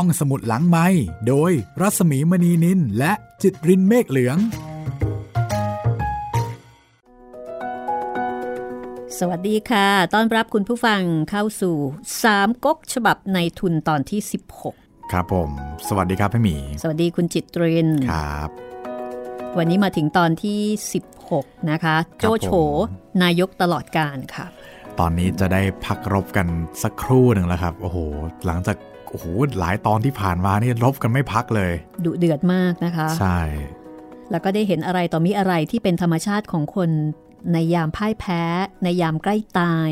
ห้องสมุดหลังไม้โดยรัสมีมณีนินและจิตรินเมฆเหลือง สวัสดีค่ะ ต้อนรับคุณผู้ฟังเข้าสู่สามก๊กฉบับในทุนตอนที่ 16 ครับผม สวัสดีครับพี่หมี สวัสดีคุณจิตรินครับ วันนี้มาถึงตอนที่ 16 นะคะ โจโฉนายกตลอดการค่ะตอนนี้จะได้พักรบกันสักครู่หนึ่งแล้วครับ โอ้โห หลังจาก โอ้โหหลายตอนที่ผ่านมานี่รบกันไม่พักเลยดุเดือดมากนะคะ ใช่ แล้วก็ได้เห็นอะไรต่อมีอะไรที่เป็นธรรมชาติของคนในยามพ่ายแพ้ ในยามใกล้ตาย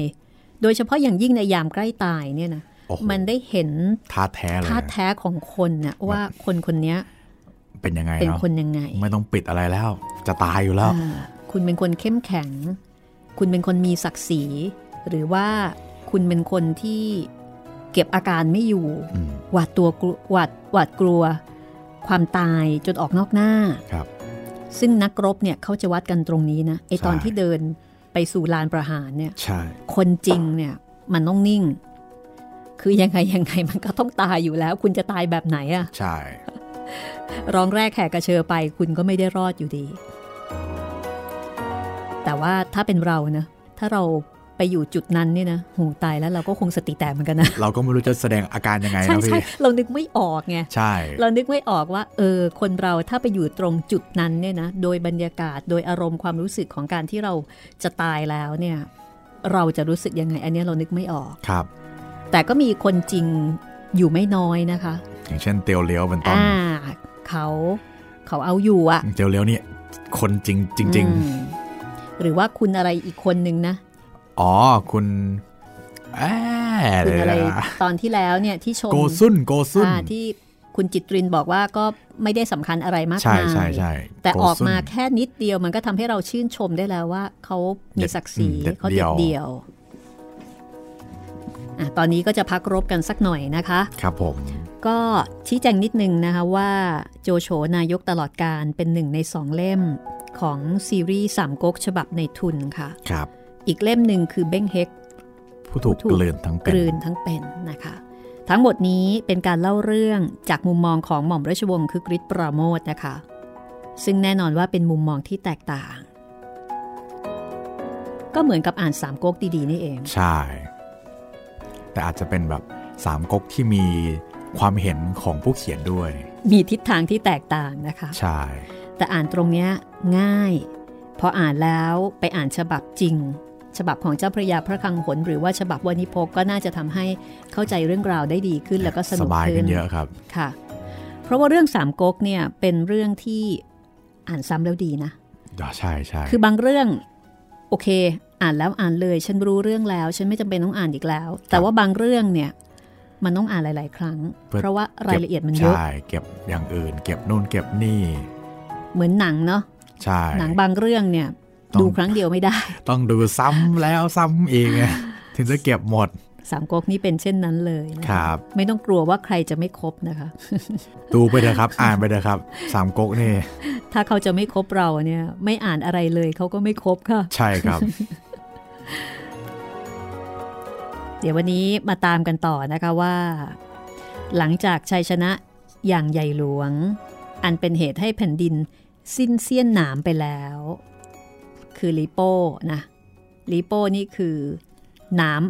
โดยเฉพาะอย่างยิ่งในยามใกล้ตายเนี่ยนะโอ้โหมันได้เห็นท่าแท้เลยท่าแท้ของคนน่ะว่าคนคนนี้เป็นยังไงเป็นเนาะคนยังไง ไม่ต้องปิดอะไรแล้ว จะตายอยู่แล้วอ่าคุณเป็นคนเข้มแข็ง คุณเป็นคนมีศักดิ์ศรี หรือว่าคุณเป็นคนที่ เก็บอาการไม่อยู่อืมหวาดตัวกลัวหวาดหวาดกลัว ความตายจนออกนอกหน้าครับซึ่งนักรบเนี่ยเขาจะวัดกันตรงนี้นะไอตอนใช่ที่เดินไปสู่ลานประหารเนี่ยใช่คนจริงเนี่ยมันต้องนิ่ง คือยังไงยังไงมันก็ต้องตายอยู่แล้ว คุณจะตายแบบไหนอะใช่ร้องแรกแขกกระเชอไป คุณก็ไม่ได้รอดอยู่ดี แต่ว่าถ้าเป็นเรานะถ้าเรา ไปอยู่จุดนั้นเนี่ยนะโหตายแล้วเราก็คงสติแตกเหมือนกันนะ เราก็ไม่รู้จะแสดงอาการยังไงใช่นะใช่พี่เรานึกไม่ออกไงใช่ เรานึกไม่ออกว่าเออคนเราถ้าไปอยู่ตรงจุดนั้นเนี่ยนะโดยบรรยากาศโดยอารมณ์ความรู้สึกของการที่เราจะตายแล้วเนี่ยเราจะรู้สึกยังไง อันเนี้ยเรานึกไม่ออกครับ แต่ก็มีคนจริงอยู่ไม่น้อยนะคะ อย่างเช่นเตียวเลี้ยวเป็นต้นอ่าเขาเขาเอาอยู่อะเตียวเลี้ยวนี่คนจริงจริงอืมหรือว่าคุณอะไรอีกคนนึงนะๆ อ๋อ คุณแอคุณอะไรเดี๋ยวนะตอนที่แล้วเนี่ยที่ชมโกซุนโกซุนอ่าที่คุณจิตรินบอกว่าก็ไม่ได้สำคัญอะไรมากใช่มายใช่ใช่แต่โซุนออกมาแค่นิดเดียวมันก็ทำให้เราชื่นชมได้แล้วว่าเขามีศักดิ์ศรีเด็ดเขาเด็ดเดี่เดียยววอะตอนนี้ก็จะพักรบกันสักหน่อยนะคะ ครับผม ก็ชี้แจงนิดนึงนะคะว่าโจโฉนายกตลอดการเป็นหนึ่งในสองเล่มของซีรีส์สามก๊กฉบับในทุนค่ะ ครับ อีกเล่มหนึ่งคือเบ้งเฮกผู้ถูกถูกกลืนทั้งกเป็นลืนทั้งเป็นนะคะ ทั้งหมดนี้เป็นการเล่าเรื่องจากมุมมองของหม่อมราชวงศ์คือกริชปราโมทนะคะ ซึ่งแน่นอนว่าเป็นมุมมองที่แตกต่าง ก็เหมือนกับอ่านสามก๊กดีๆนี่เอง ใช่ แต่อาจจะเป็นแบบสามก๊กที่มีความเห็นของผู้เขียนด้วย มีทิศทางที่แตกต่างนะคะ ใช่ แต่อ่านตรงเนี้ยง่าย พออ่านแล้วไปอ่านฉบับจริง ฉบับของเจ้าพระยาพระคลังหนหรือว่าฉบับวานิพกก็น่าจะทำให้เข้าใจเรื่องราวได้ดีขึ้นแล้วก็สสนุกบายขึ้ขึ้นนเยอะครับค่ะ เพราะว่าเรื่องสามก๊กเนี่ยเป็นเรื่องที่อ่านซ้ำแล้วดีนะใช่ใช่คือบางเรื่องโอเค อ่านแล้วอ่านเลย ฉันรู้เรื่องแล้ว ฉันไม่จำเป็นต้องอ่านอีกแล้ว แต่ว่าบางเรื่องเนี่ยมันต้องอ่านหลาย ๆ ครั้ง เพราะว่ารายละเอียดมันเยอะใช่เก็บอย่างอื่น เก็บนู่นเก็บนี่ เหมือนหนังเนาะใช่หนังบางเรื่องเนี่ยต้อง ดูครั้งเดียวไม่ได้ ต้องดูซ้ำแล้วซ้ำอีกไงถึงจะเก็บหมดสามก๊กนี่เป็นเช่นนั้นเลยนะะครับ ไม่ต้องกลัวว่าใครจะไม่ครบนะคะ ดูไปเถอะครับ อ่านไปเถอะครับสามก๊กนี่ ถ้าเขาจะไม่ครบเราเนี่ย ไม่อ่านอะไรเลยเขาก็ไม่ครบค่ะ ใช่ครับ เดี๋ยววันนี้มาตามกันต่อนะคะว่า หลังจากชัยชนะอย่างใหญ่หลวง อันเป็นเหตุให้แผ่นดินสิ้นเสี้ยนหนามไปแล้ว คือลิโป้นะลิโป้นี่คือหนาม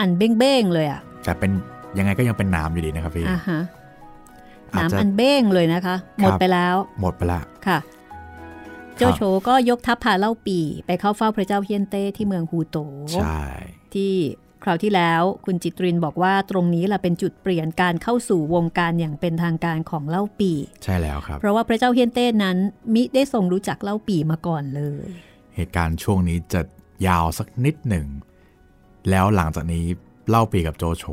อันเบ้งๆเลยอะจะเป็นยังไงก็ยังเป็นน้ำอยู่ดีนะครับพี่อะฮะหอาจนามจะอันเบ้งเลยนะคะ หมดครับไปแล้ว หมดไปละค่ะ โจโฉก็ยกทัพพาเล่าปี ไปเข้าเฝ้าพระเจ้าเฮียนเต้ที่เมืองฮูโตใช่ที่คราวที่แล้วคุณจิตรินบอกว่าตรงนี้แหละเป็นจุดเปลี่ยนการเข้าสู่วงการอย่างเป็นทางการของเล่าปี ใช่แล้วครับ เพราะว่าพระเจ้าเฮียนเต้นั้นมิได้ทรงรู้จักเล่าปีมาก่อนเลย เหตุการณ์ช่วงนี้จะยาวสักนิดหนึ่ง แล้วหลังจากนี้เล่าปีกับโจโฉ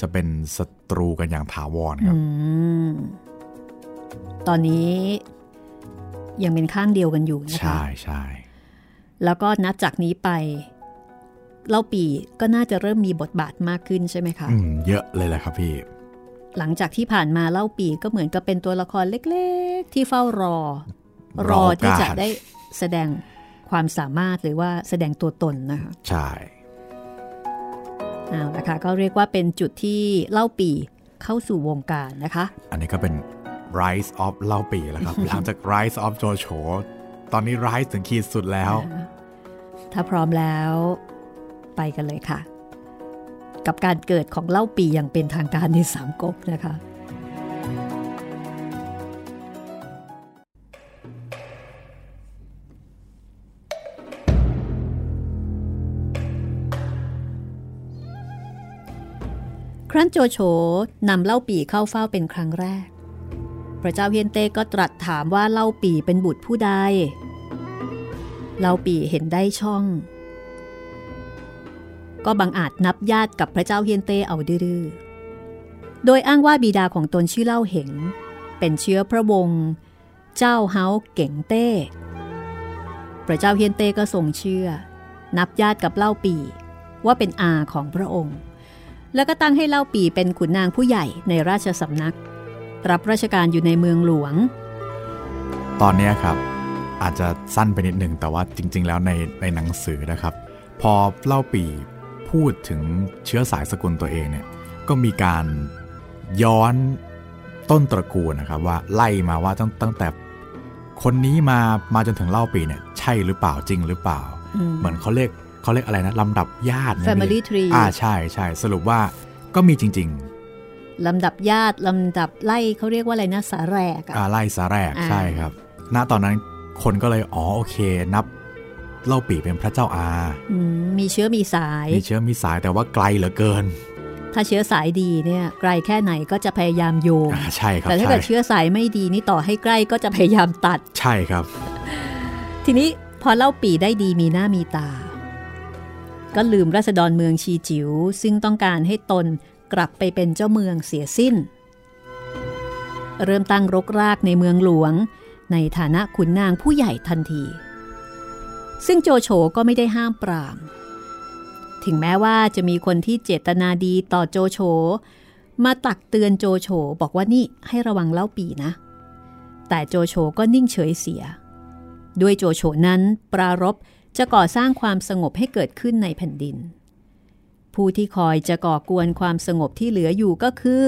จะเป็นศัตรูกันอย่างถาวรครับอืมตอนนี้ยังเป็นข้างเดียวกันอยู่นะคะใช่ใช่แล้วก็นับจากนี้ไป เล่าปีก็น่าจะเริ่มมีบทบาทมากขึ้นใช่ไหมคะอืมเยอะเลยแหละครับพี่ หลังจากที่ผ่านมาเล่าปีก็เหมือนกับเป็นตัวละครเล็ก ๆ ที่เฝ้ารอรรออที่จะการได้แสดง ความสามารถหรือว่าแสดงตัวตนนะคะใช่เอาละค่ะก็เรียกว่าเป็นจุดที่เล่าปีเข้าสู่วงการนะคะ อันนี้ก็เป็น rise of เล่าปีแล้วครับ หลังจาก rise of โจโฉตอนนี้ rise ถึงขีดสุดแล้ว ถ้าพร้อมแล้วไปกันเลยค่ะ กับการเกิดของเล่าปีอย่างเป็นทางการในสามก๊กนะคะ รั้นโจโฉนำเล่าปีเข้าเฝ้าเป็นครั้งแรก พระเจ้าเฮียนเต้ก็ตรัสถามว่าเล่าปีเป็นบุตรผู้ใด เล่าปีเห็นได้ช่อง ก็บังอาจนับญาติกับพระเจ้าเฮียนเต้เอาดื้อโดยอ้างว่าบิดาของตนชื่อเล่าเหงเป็นเชื้อพระวงศ์เจ้าเฮาเก่งเต้ พระเจ้าเฮียนเต้ก็ทรงเชื่อ นับญาติกับเล่าปีว่าเป็นอาของพระองค์ แล้วก็ตั้งให้เล่าปีเป็นขุนนางผู้ใหญ่ในราชสำนัก รับราชการอยู่ในเมืองหลวง ตอนนี้ครับ อาจจะสั้นไปนิดหนึ่งแต่ว่าจริง ๆ แล้วในในหนังสือนะครับ พอเล่าปีพูดถึงเชื้อสายสกุลตัวเองเนี่ยก็มีการย้อนต้นตระกูลนะครับว่าไล่มาว่าตั้งตั้งแต่คนนี้มามาจนถึงเล่าปีเนี่ยใช่หรือเปล่าจริงหรือเปล่า เหมือนเขาเรียก เขาเรียกอะไรนะลำดับญาตินะ Family tree อ่าใช่ใช่สรุปว่าก็มีจริงลำดับญาติลำดับไล่เขาเรียกว่าอะไรนะสาแรกๆอะอ่าไล่สาแรกอ่าใช่ครับ ณตอนนั้นคนก็เลยอ๋อโอเคนับเล่าปีเป็นพระเจ้าอาอืมมีเชื้อมีสาย มีเชื้อมีสายแต่ว่าไกลเหลือเกิน ถ้าเชื้อสายดีเนี่ยไกลแค่ไหนก็จะพยายามโยงอ่าใช่ครับแต่ถ้าใช่เกิดเชื้อสายไม่ดีนี่ต่อให้ใกล้ก็จะพยายามตัด ใช่ครับ ทีนี้พอเล่าปีได้ดีมีหน้ามีตา ก็ลืมราษฎรเมืองชีจิว๋วซึ่งต้องการให้ตนกลับไปเป็นเจ้าเมืองเสียสิ้น เริ่มตั้งรกรากในเมืองหลวง ในฐานะขุนนางผู้ใหญ่ทันที ซึ่งโจโฉก็ไม่ได้ห้ามปราม ถึงแม้ว่าจะมีคนที่เจตนาดีต่อโจโฉมาตักเตือนโจโฉบอกว่านี่ให้ระวังเล่าปีนะ แต่โจโฉก็นิ่งเฉยเสีย ด้วยโจโฉนั้นปรารบ จะก่อสร้างความสงบให้เกิดขึ้นในแผ่นดิน ผู้ที่คอยจะก่อกวนความสงบที่เหลืออยู่ก็คือ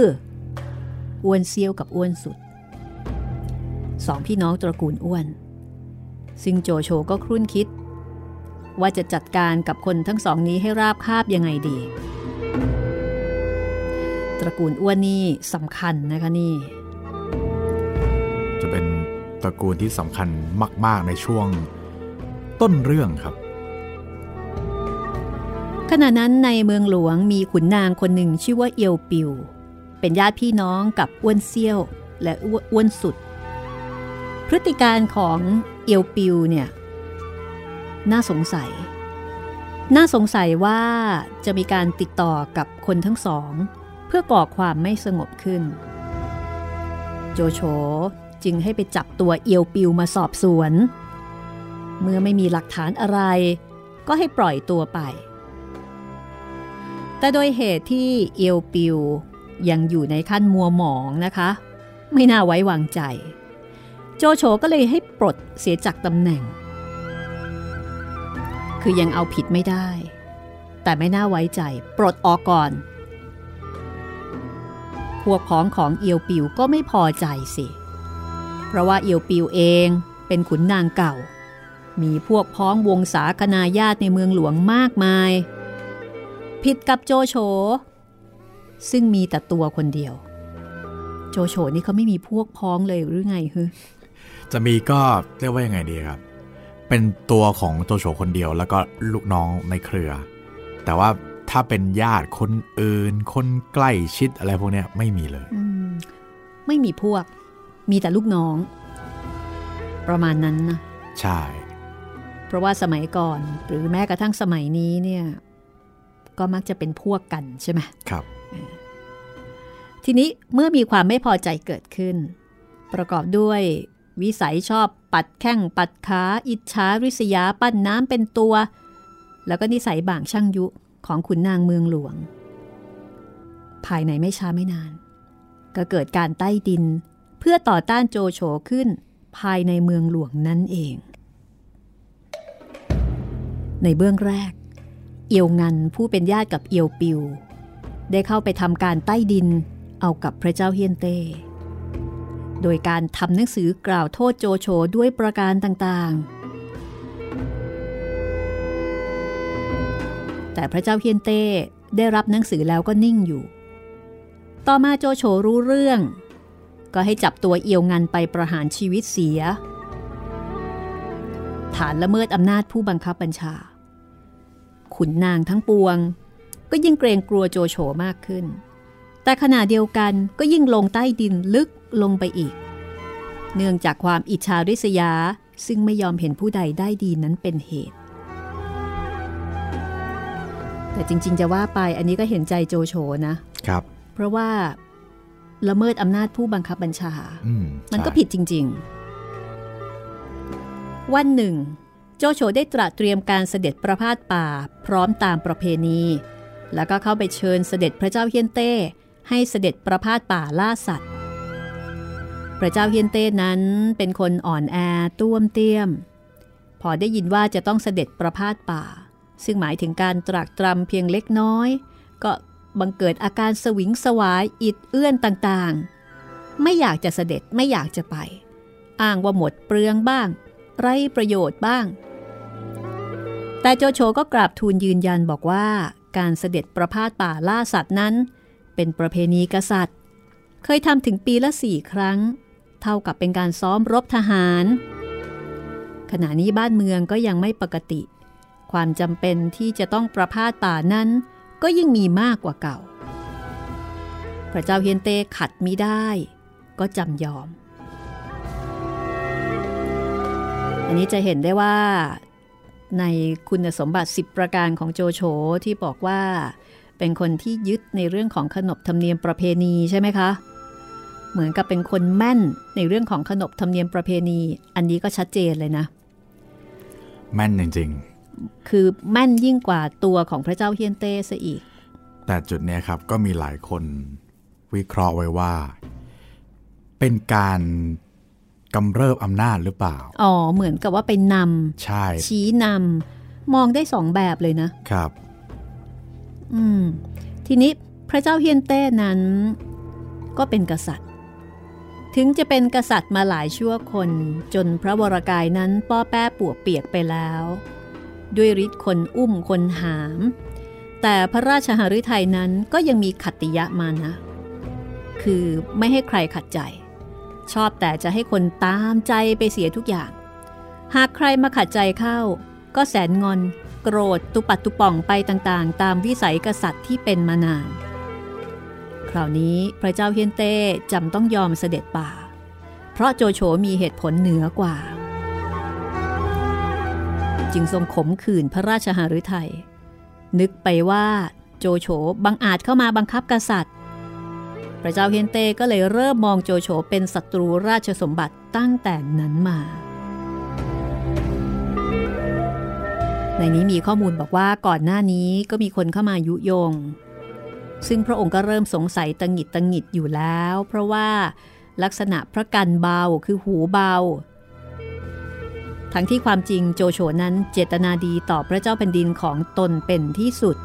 อ้วนเซียวกับอ้วนสุดสองพี่น้องตระกูลอ้วน ซึ่งโจโฉก็ครุ่นคิด ว่าจะจัดการกับคนทั้งสองนี้ให้ราบคาบยังไงดี ตระกูลอ้วนนี่สำคัญนะคะนี่ จะเป็นตระกูลที่สำคัญมาก ๆ ในช่วง ต้นเรื่องครับ ขณะนั้นในเมืองหลวงมีขุนนางคนหนึ่งชื่อว่าเอียวปิว เป็นญาติพี่น้องกับอ้วนเซี่ยวและอ้วนสุด พฤติการของเอียวปิวเนี่ยน่าสงสัย น่าสงสัยว่าจะมีการติดต่อกับคนทั้งสอง เพื่อก่อความไม่สงบขึ้น โจโฉจึงให้ไปจับตัวเอียวปิวมาสอบสวน เมื่อไม่มีหลักฐานอะไร ก็ให้ปล่อยตัวไป แต่โดยเหตุที่เอียวปิวยังอยู่ในขั้นมัวหมองนะคะ ไม่น่าไว้วางใจ โจโฉก็เลยให้ปลดเสียจากตำแหน่ง คือยังเอาผิดไม่ได้ แต่ไม่น่าไว้ใจ ปลดออกก่อน พวกพ้องของเอียวปิวก็ไม่พอใจสิ เพราะว่าเอียวปิวเองเป็นขุนนางเก่า มีพวกพ้องวงศาคณาญาติในเมืองหลวงมากมาย ผิดกับโจโฉซึ่งมีแต่ตัวคนเดียว โจโฉนี่เขาไม่มีพวกพ้องเลยหรือไงฮึจะมีก็เรียกว่ายังไงดีครับ เป็นตัวของโจโฉคนเดียวแล้วก็ลูกน้องในเครือ แต่ว่าถ้าเป็นญาติคนอื่น คนใกล้ชิดอะไรพวกเนี้ยไม่มีเลยอืมไม่มีพวก มีแต่ลูกน้อง ประมาณนั้นนะ ใช่ เพราะว่าสมัยก่อนหรือแม้กระทั่งสมัยนี้เนี่ยก็มักจะเป็นพวกกันใช่ไหมครับ ทีนี้เมื่อมีความไม่พอใจเกิดขึ้น ประกอบด้วยวิสัยชอบปัดแข้งปัดขาอิจฉาริษยาปั้นน้ำเป็นตัว แล้วก็นิสัยบ่างช่างยุของขุนนางเมืองหลวง ภายในไม่ช้าไม่นาน ก็เกิดการใต้ดินเพื่อต่อต้านโจโฉขึ้นภายในเมืองหลวงนั่นเอง ในเบื้องแรก เอียวงันผู้เป็นญาติกับเอียวปิว ได้เข้าไปทำการใต้ดินเอากับพระเจ้าเฮียนเต้โดยการทำหนังสือกล่าวโทษโจโฉด้วยประการต่างๆ แต่พระเจ้าเฮียนเต้ได้รับหนังสือแล้วก็นิ่งอยู่ ต่อมาโจโฉรู้เรื่อง ก็ให้จับตัวเอียวงันไปประหารชีวิตเสีย ฐานละเมิดอำนาจผู้บังคับบัญชา ขุนนางทั้งปวง ก็ยิ่งเกรงกลัวโจโฉมากขึ้น แต่ขณะเดียวกันก็ยิ่งลงใต้ดินลึกลงไปอีก เนื่องจากความอิจฉาริษยาซึ่งไม่ยอมเห็นผู้ใดได้ดีนั้นเป็นเหตุ แต่จริง ๆ จะว่าไปอันนี้ก็เห็นใจโจโฉนะครับ เพราะว่าละเมิดอำนาจผู้บังคับบัญชาอืมมันก็ใช่ผิดจริง ๆ วันหนึ่ง โจโฉได้ตระเตรียมการเสด็จประพาสป่าพร้อมตามประเพณี แล้วก็เข้าไปเชิญเสด็จพระเจ้าเฮียนเต้ให้เสด็จประพาสป่าล่าสัตว์ พระเจ้าเฮียนเต้นั้นเป็นคนอ่อนแอต้วมเตี้ยม พอได้ยินว่าจะต้องเสด็จประพาสป่า ซึ่งหมายถึงการตรากตรำเพียงเล็กน้อย ก็บังเกิดอาการสวิงสวายอิดเอื้อนต่างๆ ไม่อยากจะเสด็จไม่อยากจะไป อ้างว่าหมดเปลืองบ้าง ไร้ประโยชน์บ้าง แต่โจโฉก็กราบทูลยืนยันบอกว่า การเสด็จประพาสป่าล่าสัตว์นั้น เป็นประเพณีกษัตริย์ เคยทำถึงปีละสี่ครั้ง เท่ากับเป็นการซ้อมรบทหาร ขณะนี้บ้านเมืองก็ยังไม่ปกติ ความจำเป็นที่จะต้องประพาสป่านั้น ก็ยิ่งมีมากกว่าเก่า พระเจ้าเฮียนเตขัดมิได้ ก็จำยอมอันนี้จะเห็นได้ว่า ในคุณสมบัติ 10 ประการของโจโฉที่บอกว่า เป็นคนที่ยึดในเรื่องของขนบธรรมเนียมประเพณีใช่ไหมคะ เหมือนกับเป็นคนแม่นในเรื่องของขนบธรรมเนียมประเพณี อันนี้ก็ชัดเจนเลยนะ แม่นจริงคือแม่นยิ่งกว่าตัวของพระเจ้าเฮียนเต้ซะอีกๆแต่จุดเนี้ยครับก็มีหลายคนวิเคราะห์ไว้ว่า เป็นการ กำเริบอำนาจหรือเปล่า อ๋อ เหมือนกับว่าไปนใช่ำชี้นำมองได้สองแบบเลยนะครับ อืม ทีนี้พระเจ้าเฮียนเต้นั้น ก็เป็นกษัตริย์ ถึงจะเป็นกษัตริย์มาหลายชั่วคน จนพระวรากายนั้นป้อแป้ปวกเปียกไปแล้ว ด้วยฤทธิ์คนอุ้มคนหาม แต่พระราชหฤทัยนั้นก็ยังมีขัตติยะมานะ คือไม่ให้ใครขัดใจ ชอบแต่จะให้คนตามใจไปเสียทุกอย่าง หากใครมาขัดใจเข้า ก็แสนงอน โกรธตุปัดตุป่องไปต่างๆ ตามวิสัยกษัตริย์ที่เป็นมานาน คราวนี้พระเจ้าเฮียนเต้จำต้องยอมเสด็จป่า เพราะโจโฉมีเหตุผลเหนือกว่า จึงทรงขมขื่นพระราชหฤทัยนึกไปว่าโจโฉบังอาจเข้ามาบังคับกษัตริย์ พระเจ้าเฮียนเต้ก็เลยเริ่มมองโจโฉเป็นศัตรูราชสมบัติตั้งแต่นั้นมา ในนี้มีข้อมูลบอกว่าก่อนหน้านี้ก็มีคนเข้ามายุยง ซึ่งพระองค์ก็เริ่มสงสัยตังหิดตังหิดอยู่แล้ว เพราะว่าลักษณะพระกันเบาคือหูเบา ทั้งที่ความจริงโจโฉนั้นเจตนาดีต่อพระเจ้าแผ่นดินของตนเป็นที่สุด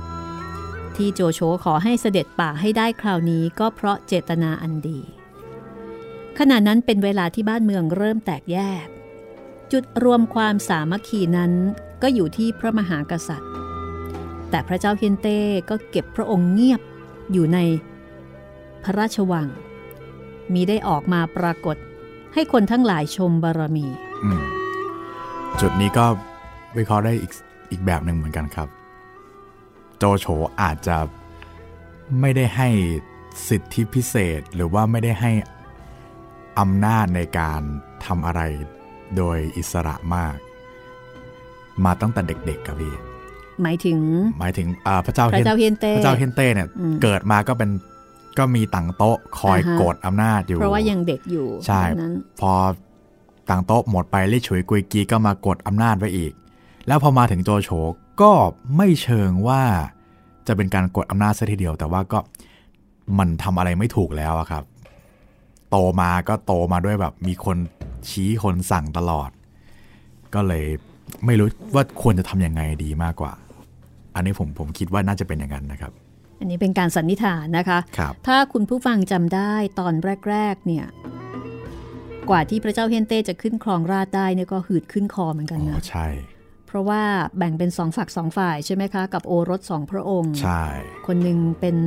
ที่โจโฉขอให้เสด็จป่าให้ได้คราวนี้ก็เพราะเจตนาอันดี ขณะนั้นเป็นเวลาที่บ้านเมืองเริ่มแตกแยก จุดรวมความสามัคคีนั้นก็อยู่ที่พระมหากษัตริย์ แต่พระเจ้าเฮียนเต้ก็เก็บพระองค์เงียบอยู่ในพระราชวัง มีได้ออกมาปรากฏให้คนทั้งหลายชมบารมีมจุดนี้ก็วิเคราะห์ได้อีกอีกแบบหนึ่งเหมือนกันครับ โจโฉอาจจะไม่ได้ให้สิทธิพิเศษหรือว่าไม่ได้ให้อำนาจในการทำอะไรโดยอิสระมาก มาตั้งแต่เด็กๆครับพี่หมายถึง หมายถึงอ่าพระเจ้าพระเจ้าเฮียนเต้พระเจ้าเฮียนเต้เนี่ยอืมเกิดมาก็เป็นก็มีต่างโต๊ะคอยอ่าฮะกดอำนาจอยู่ เพราะว่ายังเด็กอยู่ใช่ดังนั้นพอต่างโต๊ะหมดไปลี่ฉุยกุยกีก็มากดอำนาจไว้อีก แล้วพอมาถึงโจโฉก็ไม่เชิงว่า จะเป็นการกดอำนาจซะทีเดียว แต่ว่าก็มันทำอะไรไม่ถูกแล้วอะครับ โตมาก็โตมาด้วยแบบมีคนชี้คนสั่งตลอด ก็เลยไม่รู้ว่าควรจะทำยังไงดีมากกว่า อันนี้ผมผมคิดว่าน่าจะเป็นอย่างนั้นนะครับ อันนี้เป็นการสันนิษฐานนะคะครับถ้าคุณผู้ฟังจำได้ตอนแรก ๆ เนี่ยกว่าที่พระเจ้าเฮยนเต้จะขึ้นครองราชย์ได้เนี่ยก็หืดขึ้นคอเหมือนกันอ๋อนะใช่เพ ราะว่าแบ่งเป็นสองฝักสองฝ่ายใช่ไหมคะ กับโอรสสองพระองค์ ใช่ คนหนึ่งเป็น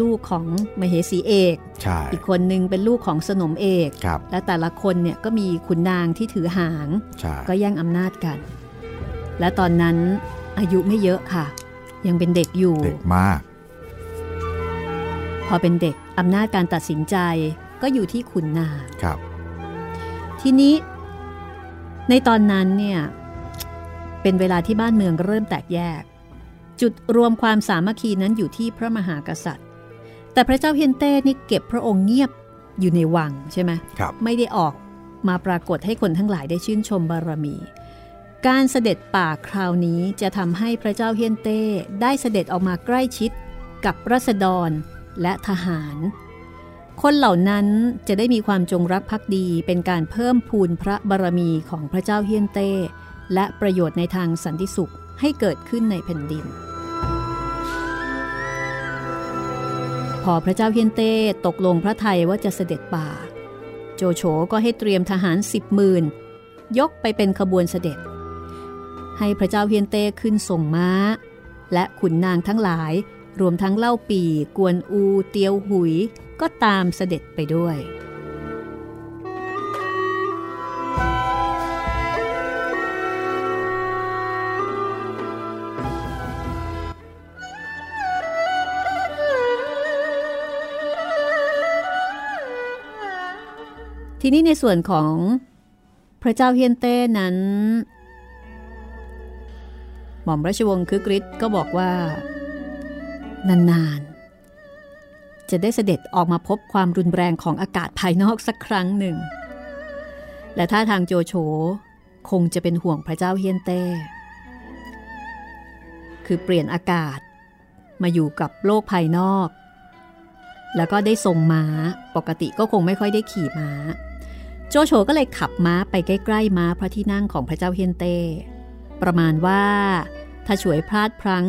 ลูกของมเหสีเอกใช่อีกคนหนึ่งเป็นลูกของสนมเอกครับและแต่ละคนเนี่ยก็มีขุนนางที่ถือหางใช่ก็แย่งอำนาจกัน และตอนนั้นอายุไม่เยอะค่ะ ยังเป็นเด็กอยู่ เด็กมาก พอเป็นเด็กอำนาจการตัดสินใจก็อยู่ที่ขุนนางครับ ทีนี้ในตอนนั้นเนี่ย เป็นเวลาที่บ้านเมืองเริ่มแตกแยก จุดรวมความสามัคคีนั้นอยู่ที่พระมหากษัตริย์ แต่พระเจ้าเฮียนเต้นี่เก็บพระองค์เงียบอยู่ในวังใช่ไหมครับไม่ได้ออกมาปรากฏให้คนทั้งหลายได้ชื่นชมบารมี การเสด็จป่าคราวนี้จะทำให้พระเจ้าเฮียนเต้ได้เสด็จออกมาใกล้ชิดกับรัษฎรและทหาร คนเหล่านั้นจะได้มีความจงรักภักดีเป็นการเพิ่มพูนพระบารมีของพระเจ้าเฮียนเต้ และประโยชน์ในทางสันติสุขให้เกิดขึ้นในแผ่นดิน พอพระเจ้าเฮียนเต้ตกลงพระไทยว่าจะเสด็จป่า โจโฉก็ให้เตรียมทหารสิบหมื่นยกไปเป็นขบวนเสด็จ ให้พระเจ้าเฮียนเต้ขึ้นส่งม้า และขุนนางทั้งหลาย รวมทั้งเล่าปี กวนอู เตียวหุย ก็ตามเสด็จไปด้วย ทีนี้ในส่วนของพระเจ้าเฮียนเต้นั้น หม่อมราชวงศ์คึกฤทธิ์ก็บอกว่า นานๆ จะได้เสด็จออกมาพบความรุนแรงของอากาศภายนอกสักครั้งหนึ่ง และถ้าทางโจโฉคงจะเป็นห่วงพระเจ้าเฮียนเต้ คือเปลี่ยนอากาศมาอยู่กับโลกภายนอก แล้วก็ได้ทรงม้า ปกติก็คงไม่ค่อยได้ขี่ม้า โจโฉก็เลยขับม้าไปใกล้ๆม้าพระที่นั่งของพระเจ้าเฮียนเต้ประมาณว่าถ้าฉวยพลาดพลั้ง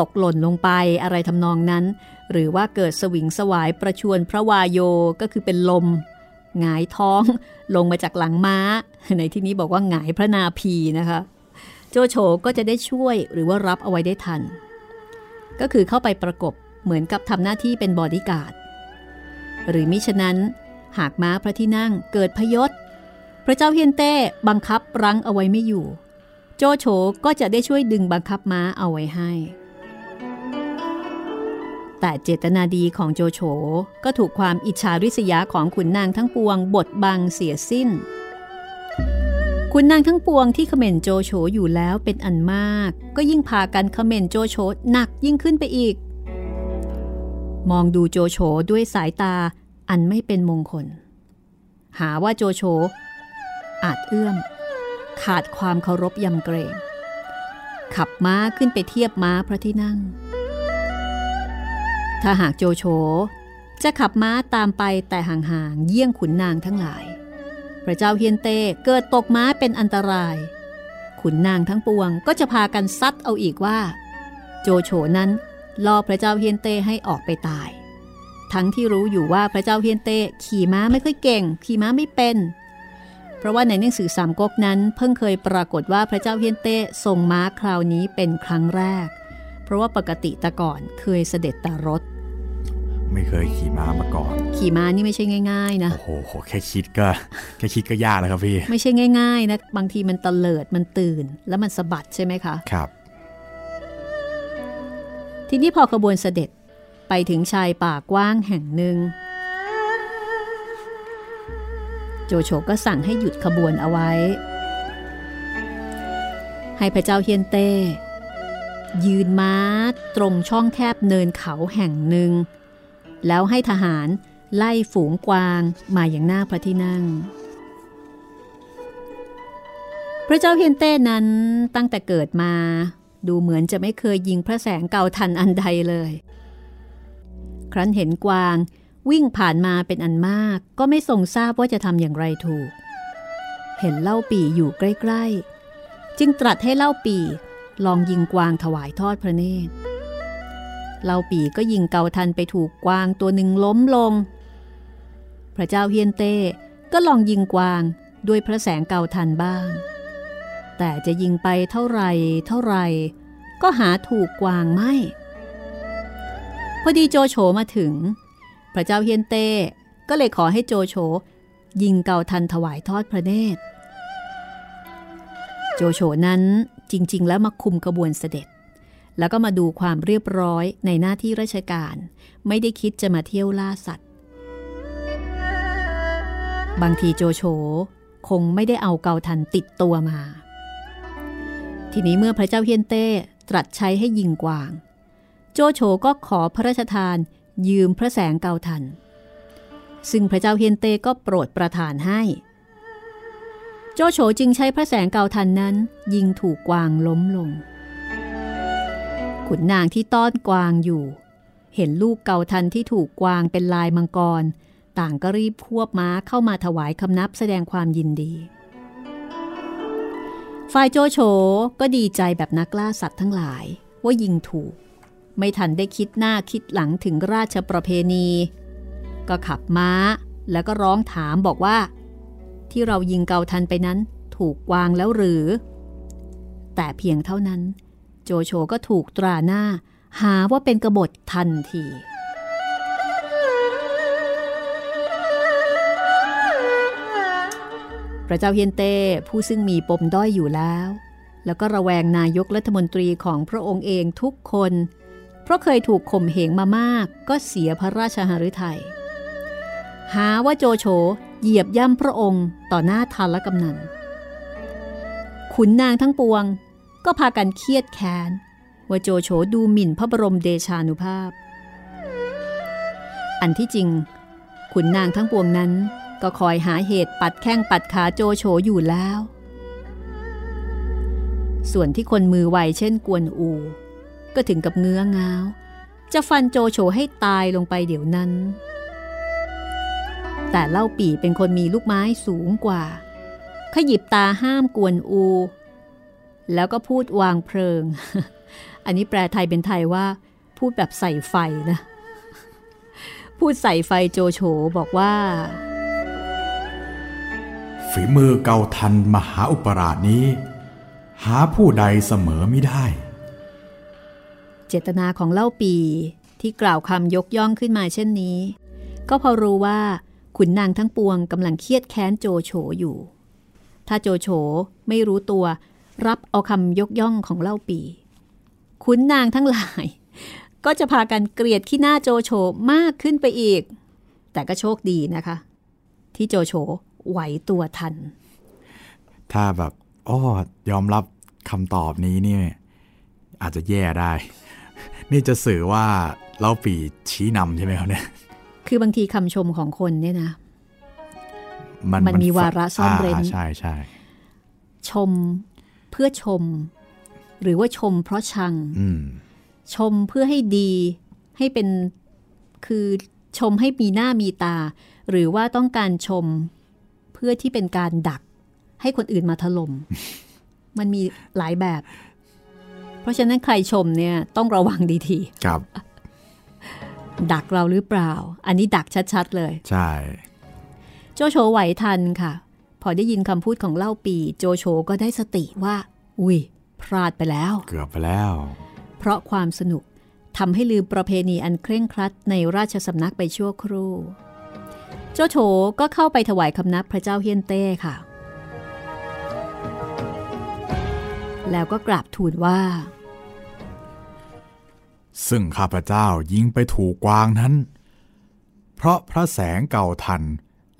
ตกหล่นลงไปอะไรทำนองนั้น หรือว่าเกิดสวิงสวายประชวนพระวายโยก็คือเป็นลมหงายท้องลงมาจากหลังม้า ในที่นี้บอกว่าหงายพระนาพีนะคะ โจโฉก็จะได้ช่วยหรือว่ารับเอาไว้ได้ทัน ก็คือเข้าไปประกบเหมือนกับทำหน้าที่เป็นบอดี้การ์ดหรือมิฉะนั้น หากม้าพระที่นั่งเกิดพยศ พระเจ้าเฮียนเต้บังคับรั้งเอาไว้ไม่อยู่ โจโฉก็จะได้ช่วยดึงบังคับม้าเอาไว้ให้ แต่เจตนาดีของโจโฉก็ถูกความอิจฉาริษยาของขุนนางทั้งปวงบดบังเสียสิ้นขุนนางทั้งปวงที่เขม่นโจโฉอยู่แล้วเป็นอันมาก ก็ยิ่งพากันเขม่นโจโฉหนักยิ่งขึ้นไปอีก มองดูโจโฉด้วยสายตา อันไม่เป็นมงคล หาว่าโจโฉอาจเอื้อม ขาดความเคารพยำเกรง ขับม้าขึ้นไปเทียบม้าพระที่นั่ง ถ้าหากโจโฉจะขับม้าตามไปแต่ห่างๆเยี่ยงขุนนางทั้งหลาย พระเจ้าเฮียนเต้เกิดตกม้าเป็นอันตราย ขุนนางทั้งปวงก็จะพากันซัดเอาอีกว่า โจโฉนั้นล่อพระเจ้าเฮียนเต้ให้ออกไปตาย ทั้งที่รู้อยู่ว่าพระเจ้าเฮียนเต้ขี่ม้าไม่ค่อยเก่ง ขี่ม้าไม่เป็น เพราะว่าในหนังสือสามก๊กนั้น เพิ่งเคยปรากฏว่าพระเจ้าเฮียนเต้ทรงม้าคราวนี้เป็นครั้งแรก เพราะว่าปกติแต่ก่อนเคยเสด็จแต่รถ ไม่เคยขี่ม้ามาก่อน ขี่ม้านี่ไม่ใช่ง่าย ๆ นะ โอ้โหแค่คิดก็แค่คิดก็ยากแล้วครับพี่ ไม่ใช่ง่ายๆนะบางทีมันตะเลิดมันตื่น แล้วมันสะบัดใช่ไหมคะ ครับ ทีนี้พอขบวนเสด็จ ไปถึงชายป่ากว้างแห่งหนึ่ง โจโฉก็สั่งให้หยุดขบวนเอาไว้ ให้พระเจ้าเฮียนเต้ ยืนม้าตรงช่องแคบเนินเขาแห่งหนึ่ง แล้วให้ทหารไล่ฝูงกวางมาอย่างหน้าพระที่นั่ง พระเจ้าเฮียนเต้นั้นตั้งแต่เกิดมา ดูเหมือนจะไม่เคยยิงพระแสงเก่าทันอันใดเลย รั้นเห็นกวาง วิ่งผ่านมาเป็นอันมาก ก็ไม่ทรงทราบว่าจะทำอย่างไรถูก เห็นเล่าปีอยู่ใกล้ๆ จึงตรัสให้เล่าปีลองยิงกวางถวายทอดพระเนตรเล่าปีก็ยิงเกาทันไปถูกกวางตัวหนึ่งล้มลง พระเจ้าเฮียนเต้ก็ลองยิงกวางด้วยพระแสงเกาทันบ้าง แต่จะยิงไปเท่าไรเท่าไร ก็หาถูกกวางไม่ อดีโจโฉมาถึง พระเจ้าเฮียนเต้ก็เลยขอให้โจโฉยิงเกาทันถวายทอดพระเนตร โจโฉนั้นจริง ๆ แล้วมาคุมกระบวนเสด็จ แล้วก็มาดูความเรียบร้อยในหน้าที่ราชการ ไม่ได้คิดจะมาเที่ยวล่าสัตว์ บางทีโจโฉคงไม่ได้เอาเกาทันติดตัวมา ทีนี้เมื่อพระเจ้าเฮียนเต้ตรัสใช้ให้ยิงกวาง โจโฉก็ขอพระราชทานยืมพระแสงเกาทัน ซึ่งพระเจ้าเฮียนเตก็โปรดประทานให้ โจโฉจึงใช้พระแสงเกาทันนั้น ยิงถูกกวางล้มลง ขุนนางที่ต้อนกวางอยู่ เห็นลูกเกาทันที่ถูกกวางเป็นลายมังกร ต่างก็รีบควบม้าเข้ามาถวายคำนับแสดงความยินดี ฝ่ายโจโฉก็ดีใจแบบนักล่าสัตว์ทั้งหลายว่ายิงถูก ไม่ทันได้คิดหน้าคิดหลังถึงราชประเพณี ก็ขับม้าแล้วก็ร้องถามบอกว่า ที่เรายิงเกาทันไปนั้นถูกวางแล้วหรือ แต่เพียงเท่านั้น โจโฉก็ถูกตราหน้า หาว่าเป็นกบฏทันทีพระเจ้าเฮียนเต้ผู้ซึ่งมีปมด้อยอยู่แล้ว แล้วก็ระแวงนายกรัฐมนตรีของพระองค์เองทุกคน เพราะเคยถูกข่มเหงมามาก ก็เสียพระราชหฤทัย หาว่าโจโฉเหยียบย่ำพระองค์ต่อหน้าทันและกำนัน ขุนนางทั้งปวงก็พากันเครียดแค้น ว่าโจโฉดูหมิ่นพระบรมเดชานุภาพ อันที่จริง ขุนนางทั้งปวงนั้นก็คอยหาเหตุปัดแข้งปัดขาโจโฉอยู่แล้ว ส่วนที่คนมือไวเช่นกวนอู ก็ถึงกับเงื้อง้าว จะฟันโจโฉให้ตายลงไปเดี๋ยวนั้น แต่เล่าปี่เป็นคนมีลูกไม้สูงกว่า ขยิบตาห้ามกวนอู แล้วก็พูดวางเพลิง อันนี้แปลไทยเป็นไทยว่า พูดแบบใส่ไฟนะ พูดใส่ไฟโจโฉบอกว่าฝีมือเก่าทันมหาอุปราชนี้ หาผู้ใดเสมอไม่ได้ เจตนาของเล่าปีที่กล่าวคำยกย่องขึ้นมาเช่นนี้ ก็พอรู้ว่าขุนนางทั้งปวงกำลังเครียดแค้นโจโฉอยู่ ถ้าโจโฉไม่รู้ตัว รับเอาคำยกย่องของเล่าปี ขุนนางทั้งหลาย ก็จะพากันเกลียดขี้หน้าโจโฉมากขึ้นไปอีก แต่ก็โชคดีนะคะ ที่โจโฉไหวตัวทัน ถ้าแบบอ้อยอมรับคำตอบนี้นี่อาจจะแย่ได้ นี่จะสื่อว่าเล่าปีชี้นำใช่ไหมครับเนี่ย คือบางทีคำชมของคนเนี่ยนะ มันมีวาระซ่อนเร้นใช่ใช่ชมเพื่อชม หรือว่าชมเพราะชังอืมชมเพื่อให้ดีให้เป็นคือชมให้มีหน้ามีตา หรือว่าต้องการชมเพื่อที่เป็นการดัก ให้คนอื่นมาถล่มมันมีหลายแบบเพ ราะฉะนั้นใครชมเนี่ยต้องระวังดีครับๆดักเราหรือเปล่า อันนี้ดักชัดๆเลย ใช่ โจโฉไหวทันค่ะ พอได้ยินคำพูดของเล่าปี โจโฉก็ได้สติว่า อุ้ยพลาดไปแล้ว เกือบไปแล้ว เพราะความสนุกทำให้ลืมประเพณีอันเคร่งครัดในราชสำนักไปชั่วครู่ โจโฉก็เข้าไปถวายคำนับพระเจ้าเฮียนเต้ค่ะ แล้วก็กราบทูลว่า ซึ่งข้าพเจ้ายิงไปถูกกวางนั้น เพราะพระแสงเก่าทัน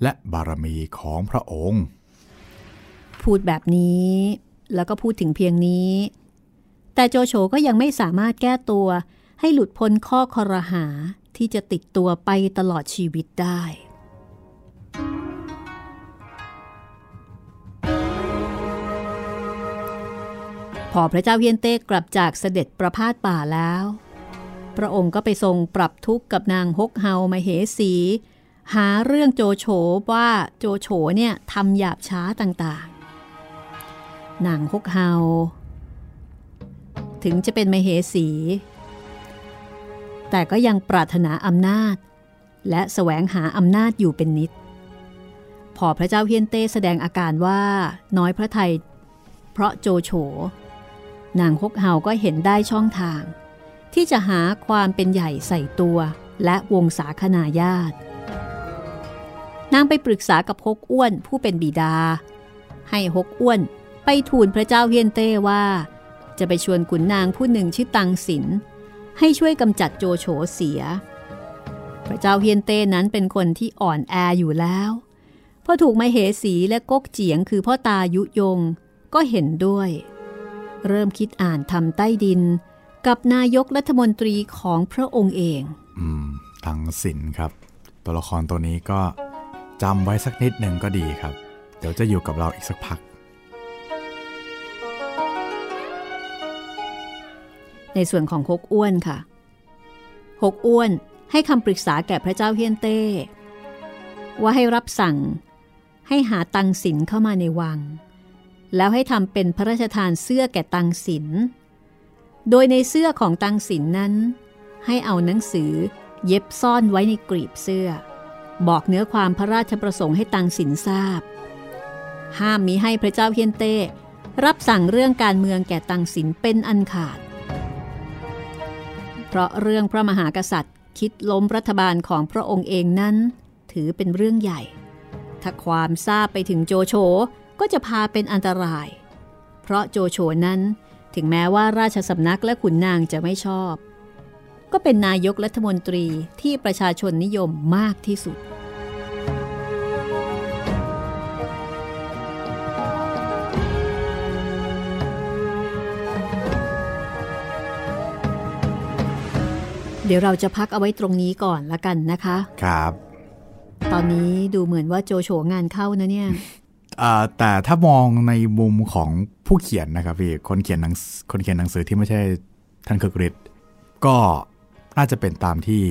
และบารมีของพระองค์ พูดแบบนี้แล้วก็พูดถึงเพียงนี้ แต่โจโฉก็ยังไม่สามารถแก้ตัวให้หลุดพ้นข้อคอรหาที่จะติดตัวไปตลอดชีวิตได้ พอพระเจ้าเฮียนเต้กลับจากเสด็จประพาสป่าแล้ว พระองค์ก็ไปทรงปรับทุกข์กับนางฮกเฮามาเหสี หาเรื่องโจโฉว่าโจโฉเนี่ยทำหยาบช้าต่างๆ นางฮกเฮาถึงจะเป็นมเหสี แต่ก็ยังปรารถนาอำนาจ และแสวงหาอำนาจอยู่เป็นนิด พอพระเจ้าเฮียนเต้แสดงอาการว่าน้อยพระไทย เพราะโจโฉนางฮกเฮาก็เห็นได้ช่องทาง ที่จะหาความเป็นใหญ่ใส่ตัวและวงศาคณาญาติ นางไปปรึกษากับฮกอ้วนผู้เป็นบิดา ให้ฮกอ้วนไปทูลพระเจ้าเฮียนเต้ว่า จะไปชวนขุนนางผู้หนึ่งชื่อตังสิน ให้ช่วยกำจัดโจโฉเสีย พระเจ้าเฮียนเต้นั้นเป็นคนที่อ่อนแออยู่แล้วพอถูกมาเหสีและก๊กเจียงคือพ่อตายุยงก็เห็นด้วย เริ่มคิดอ่านทำใต้ดิน กับนายกรัฐมนตรีของพระองค์เอง อืมตังสินครับ ตัวละครตัวนี้ก็จำไว้สักนิดหนึ่งก็ดีครับ เดี๋ยวจะอยู่กับเราอีกสักพัก ในส่วนของฮกอ้วนค่ะฮกอ้วนให้คำปรึกษาแก่พระเจ้าเฮียนเต้ ว่าให้รับสั่งให้หาตังสินเข้ามาในวัง แล้วให้ทำเป็นพระราชทานเสื้อแก่ตังสิน โดยในเสื้อของตังสินนั้น ให้เอาหนังสือเย็บซ่อนไว้ในกรีบเสื้อ บอกเนื้อความพระราชประสงค์ให้ตังสินทราบ ห้ามมีให้พระเจ้าเฮียนเต้ รับสั่งเรื่องการเมืองแก่ตังสินเป็นอันขาด เพราะเรื่องพระมหากษัตริย์คิดล้มรัฐบาลของพระองค์เองนั้น ถือเป็นเรื่องใหญ่ ถ้าความทราบไปถึงโจโฉก็จะพาเป็นอันตราย เพราะโจโฉนั้น ถึงแม้ว่าราชสำนักและขุนนางจะไม่ชอบ ก็เป็นนายกรัฐมนตรีที่ประชาชนนิยมมากที่สุด เดี๋ยวเราจะพักเอาไว้ตรงนี้ก่อนละกันนะคะ ครับ ตอนนี้ดูเหมือนว่าโจโฉงานเข้านะเนี่ย อ่าแต่ถ้ามองในมุมของ ผู้เขียนนะครับพี่คนเขียนหนังคนเขียนหนังสือที่ไม่ใช่ท่านเคิร์กฤทธิ์ก็น่าจะเป็นตามที่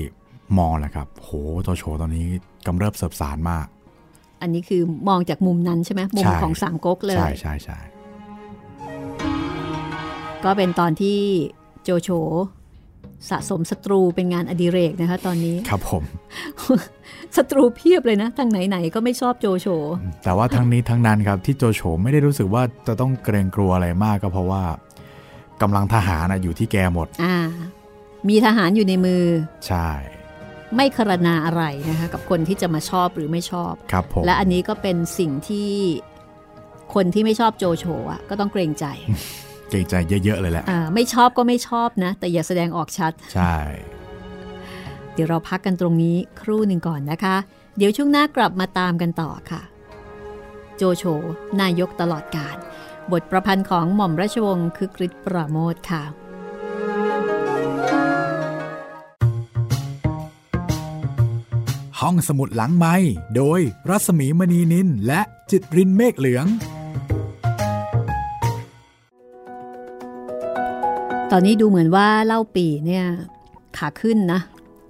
มองแหละครับโหโจโฉตอนนี้กำเริบเสบสารมาก อันนี้คือมองจากมุมนั้นใช่ไหมมุมใช่ของสามก๊กเลย ใช่ใช่ใช่ก็เป็นตอนที่โจโฉ สะสมศัตรูเป็นงานอดิเรกนะคะตอนนี้ ครับผมศัตรูเพียบเลยนะทางไหนๆก็ไม่ชอบโจโฉแต่ว่าทั้งนี้ทั้งนั้นครับที่โจโฉไม่ได้รู้สึกว่าจะต้องเกรงกลัวอะไรมากก็เพราะว่ากำลังทหารนะอยู่ที่แกหมดอ่ามีทหารอยู่ในมือ ใช่ ไม่คารนาอะไรนะคะกับคนที่จะมาชอบหรือไม่ชอบครับผมและอันนี้ก็เป็นสิ่งที่คนที่ไม่ชอบโจโฉอะก็ต้องเกรงใจ เกรงใจเยอะๆเลยแหละอ่าไม่ชอบก็ไม่ชอบนะ แต่อย่าแสดงออกชัด ใช่ เดี๋ยวเราพักกันตรงนี้ครู่หนึ่งก่อนนะคะ เดี๋ยวช่วงหน้ากลับมาตามกันต่อค่ะ โจโฉนายกตลอดกาลบทประพันธ์ของหม่อมราชวงศ์คือกริชปราโมทค่ะห้องสมุดหลังไม้โดยรัศมีมณีนินและจิตรินเมฆเหลือง ตอนนี้ดูเหมือนว่าเล่าปีเนี่ย ขาขึ้นนะ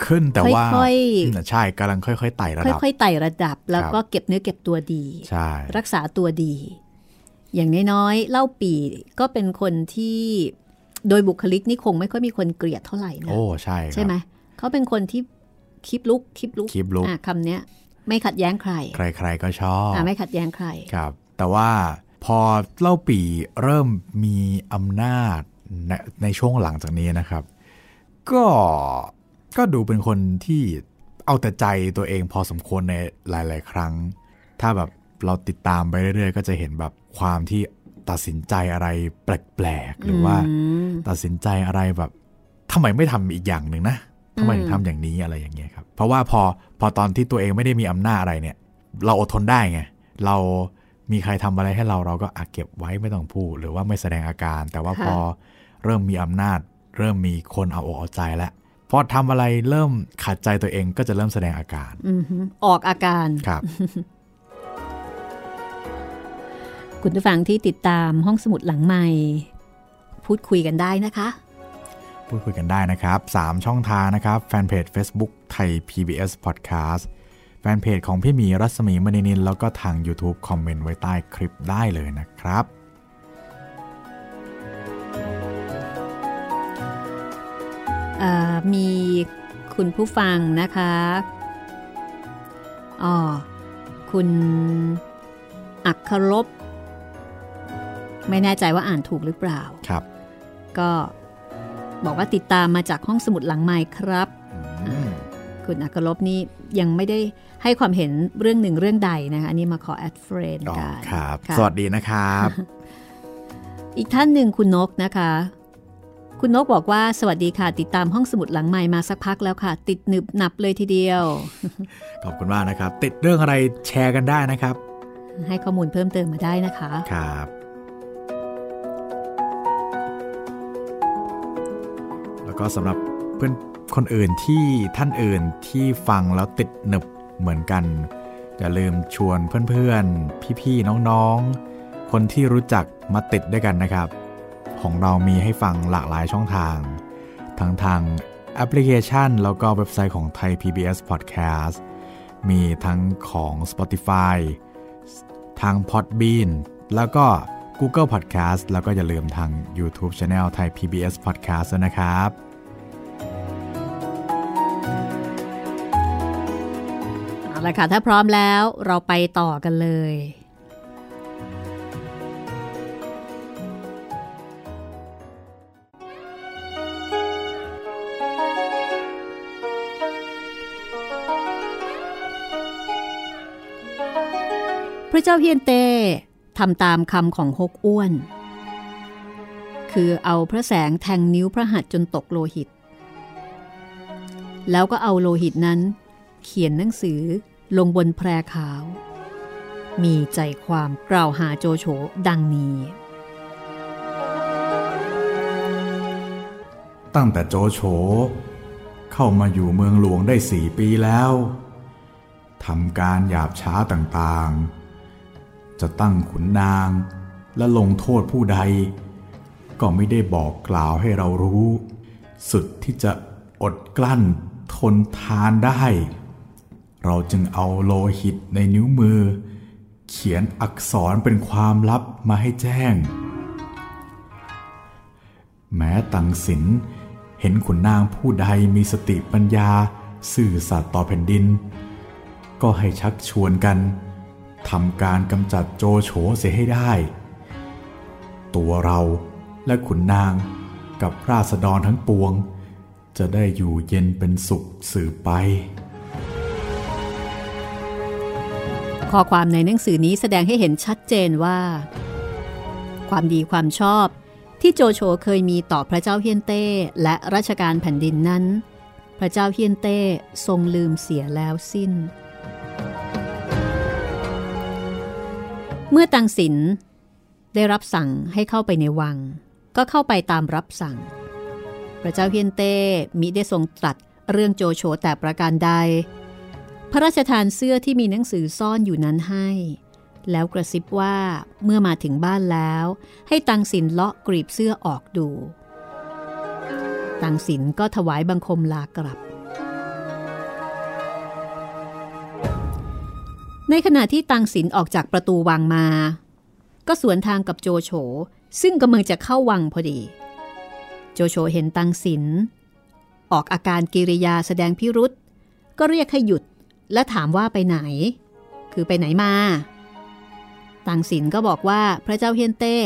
ขึ้นแต่ว่าค่อยๆอืมใช่กำลังค่อยๆไต่ระดับค่อยๆไต่ระดับ แล้วครับก็เก็บเนื้อเก็บตัวดีใช่รักษาตัวดี อย่างน้อยๆเล่าปีก็เป็นคนที่โดยบุคลิกนี่คงไม่ค่อยมีคนเกลียดเท่าไหร่นะโอ้ใช่ครับใช่ไหมเขาเป็นคนที่คลิปลุกคลิปลุกคลิปลุกอะคำเนี้ย ไม่ขัดแย้งใคร ใคร ๆ ก็ชอบอะไม่ขัดแย้งใครครับ แต่ว่าพอเล่าปีเริ่มมีอำนาจ ในในช่วงหลังจากนี้นะครับ ก็ก็ดูเป็นคนที่เอาแต่ใจตัวเองพอสมควรในหลาย ๆ ครั้ง ถ้าแบบเราติดตามไปเรื่อย ๆ ก็จะเห็นแบบความที่ตัดสินใจอะไรแปลก ๆ หรือว่าอืมตัดสินใจอะไรแบบทำไมไม่ทำอีกอย่างหนึ่งนะทำไมถึงอืมทำอย่างนี้อะไรอย่างเงี้ยครับ เพราะว่าพอพอตอนที่ตัวเองไม่ได้มีอำนาจอะไรเนี่ย เราอดทนได้ไงเรามีใครทำอะไรให้เราเราก็อะเก็บไว้ไม่ต้องพูด หรือว่าไม่แสดงอาการ แต่ว่าพอ เริ่มมีอำนาจ เริ่มมีคนเอาอกเอาใจแล้วพอทำอะไรเริ่มขัดใจตัวเองก็จะเริ่มแสดงอาการอือหือออกอาการครับ คุณผู้ฟังที่ติดตามห้องสมุดหลังใหม่ พูดคุยกันได้นะคะ พูดคุยกันได้นะครับ 3 ช่องทางนะครับ แฟนเพจ Facebook ไทย PBS Podcast แฟนเพจของพี่หมีรัศมีมณีนิน แล้วก็ทาง YouTube คอมเมนต์ไว้ใต้คลิปได้เลยนะครับ มีคุณผู้ฟังนะคะอ๋อคุณอักครบ ไม่แน่ใจว่าอ่านถูกหรือเปล่า ครับ ก็บอกว่าติดตามมาจากห้องสมุดหลังไมค์ครับ คุณอักรบนี่ยังไม่ได้ให้ความเห็นเรื่องหนึ่งเรื่องใดนะคะอันนี้มาขอ add friend กันครับ สวัสดีนะครับ อีกท่านหนึ่งคุณนกนะคะ คุณนกบอกว่าสวัสดีค่ะ ติดตามห้องสมุดหลังไมค์มาสักพักแล้วค่ะ ติดหนึบหนับเลยทีเดียว ขอบคุณมากนะครับ ติดเรื่องอะไรแชร์กันได้นะครับ ให้ข้อมูลเพิ่มเติมมาได้นะคะครับ แล้วก็สำหรับเพื่อนคนอื่นที่ท่านอื่นที่ฟังแล้วติดหนึบเหมือนกัน อย่าลืมชวนเพื่อนๆ พี่ๆ น้องๆ คนที่รู้จักมาติดด้วยกันนะครับ ของเรามีให้ฟังหลากหลายช่องทาง ทั้งทางแอปพลิเคชัน แล้วก็เว็บไซต์ของไทย PBS Podcast มีทั้งของ Spotify ทาง Podbean แล้วก็ Google Podcast แล้วก็อย่าลืมทาง YouTube Channel ไทย PBS Podcast นะครับ เอาละค่ะ ถ้าพร้อมแล้วเราไปต่อกันเลย ระเจ้าเฮียนเต้ทำตามคำของฮกอ้วน คือเอาพระแสงแทงนิ้วพระหัตจนตกโลหิต แล้วก็เอาโลหิตนั้น เขียนหนังสือลงบนแพรขาว มีใจความกล่าวหาโจโฉดังนี้ ตั้งแต่โจโฉเข้ามาอยู่เมืองหลวงได้สี่ปีแล้วทำการหยาบช้าต่างๆ จะตั้งขุนนางและลงโทษผู้ใด ก็ไม่ได้บอกกล่าวให้เรารู้ สุดที่จะอดกลั้นทนทานได้ เราจึงเอาโลหิตในนิ้วมือ เขียนอักษรเป็นความลับมาให้แจ้ง แม้ตังสินเห็นขุนนางผู้ใดมีสติปัญญา สื่อสัตย์ต่อแผ่นดิน ก็ให้ชักชวนกัน ทำการกำจัดโจโฉเสียให้ได้ ตัวเราและขุนนางกับราษฎรทั้งปวง จะได้อยู่เย็นเป็นสุขสืบไป ข้อความในหนังสือนี้แสดงให้เห็นชัดเจนว่า ความดีความชอบที่โจโฉเคยมีต่อพระเจ้าเฮียนเต้และรัชกาลแผ่นดินนั้น พระเจ้าเฮียนเต้ทรงลืมเสียแล้วสิ้น เมื่อตังสินได้รับสั่งให้เข้าไปในวัง ก็เข้าไปตามรับสั่ง พระเจ้าเฮียนเต้มิได้ทรงตรัสเรื่องโจโฉแต่ประการใด พระราชทานเสื้อที่มีหนังสือซ่อนอยู่นั้นให้ แล้วกระซิบว่าเมื่อมาถึงบ้านแล้ว ให้ตังสินเลาะกรีบเสื้อออกดู ตังสินก็ถวายบังคมลากลับ ในขณะที่ตังสินออกจากประตูวังมา ก็สวนทางกับโจโฉซึ่งกำลังจะเข้าวังพอดี โจโฉเห็นตังสิน ออกอาการกิริยาแสดงพิรุษก็เรียกให้หยุดและถามว่าไปไหน คือไปไหนมาตังสินก็บอกว่าพระเจ้าเฮียนเต้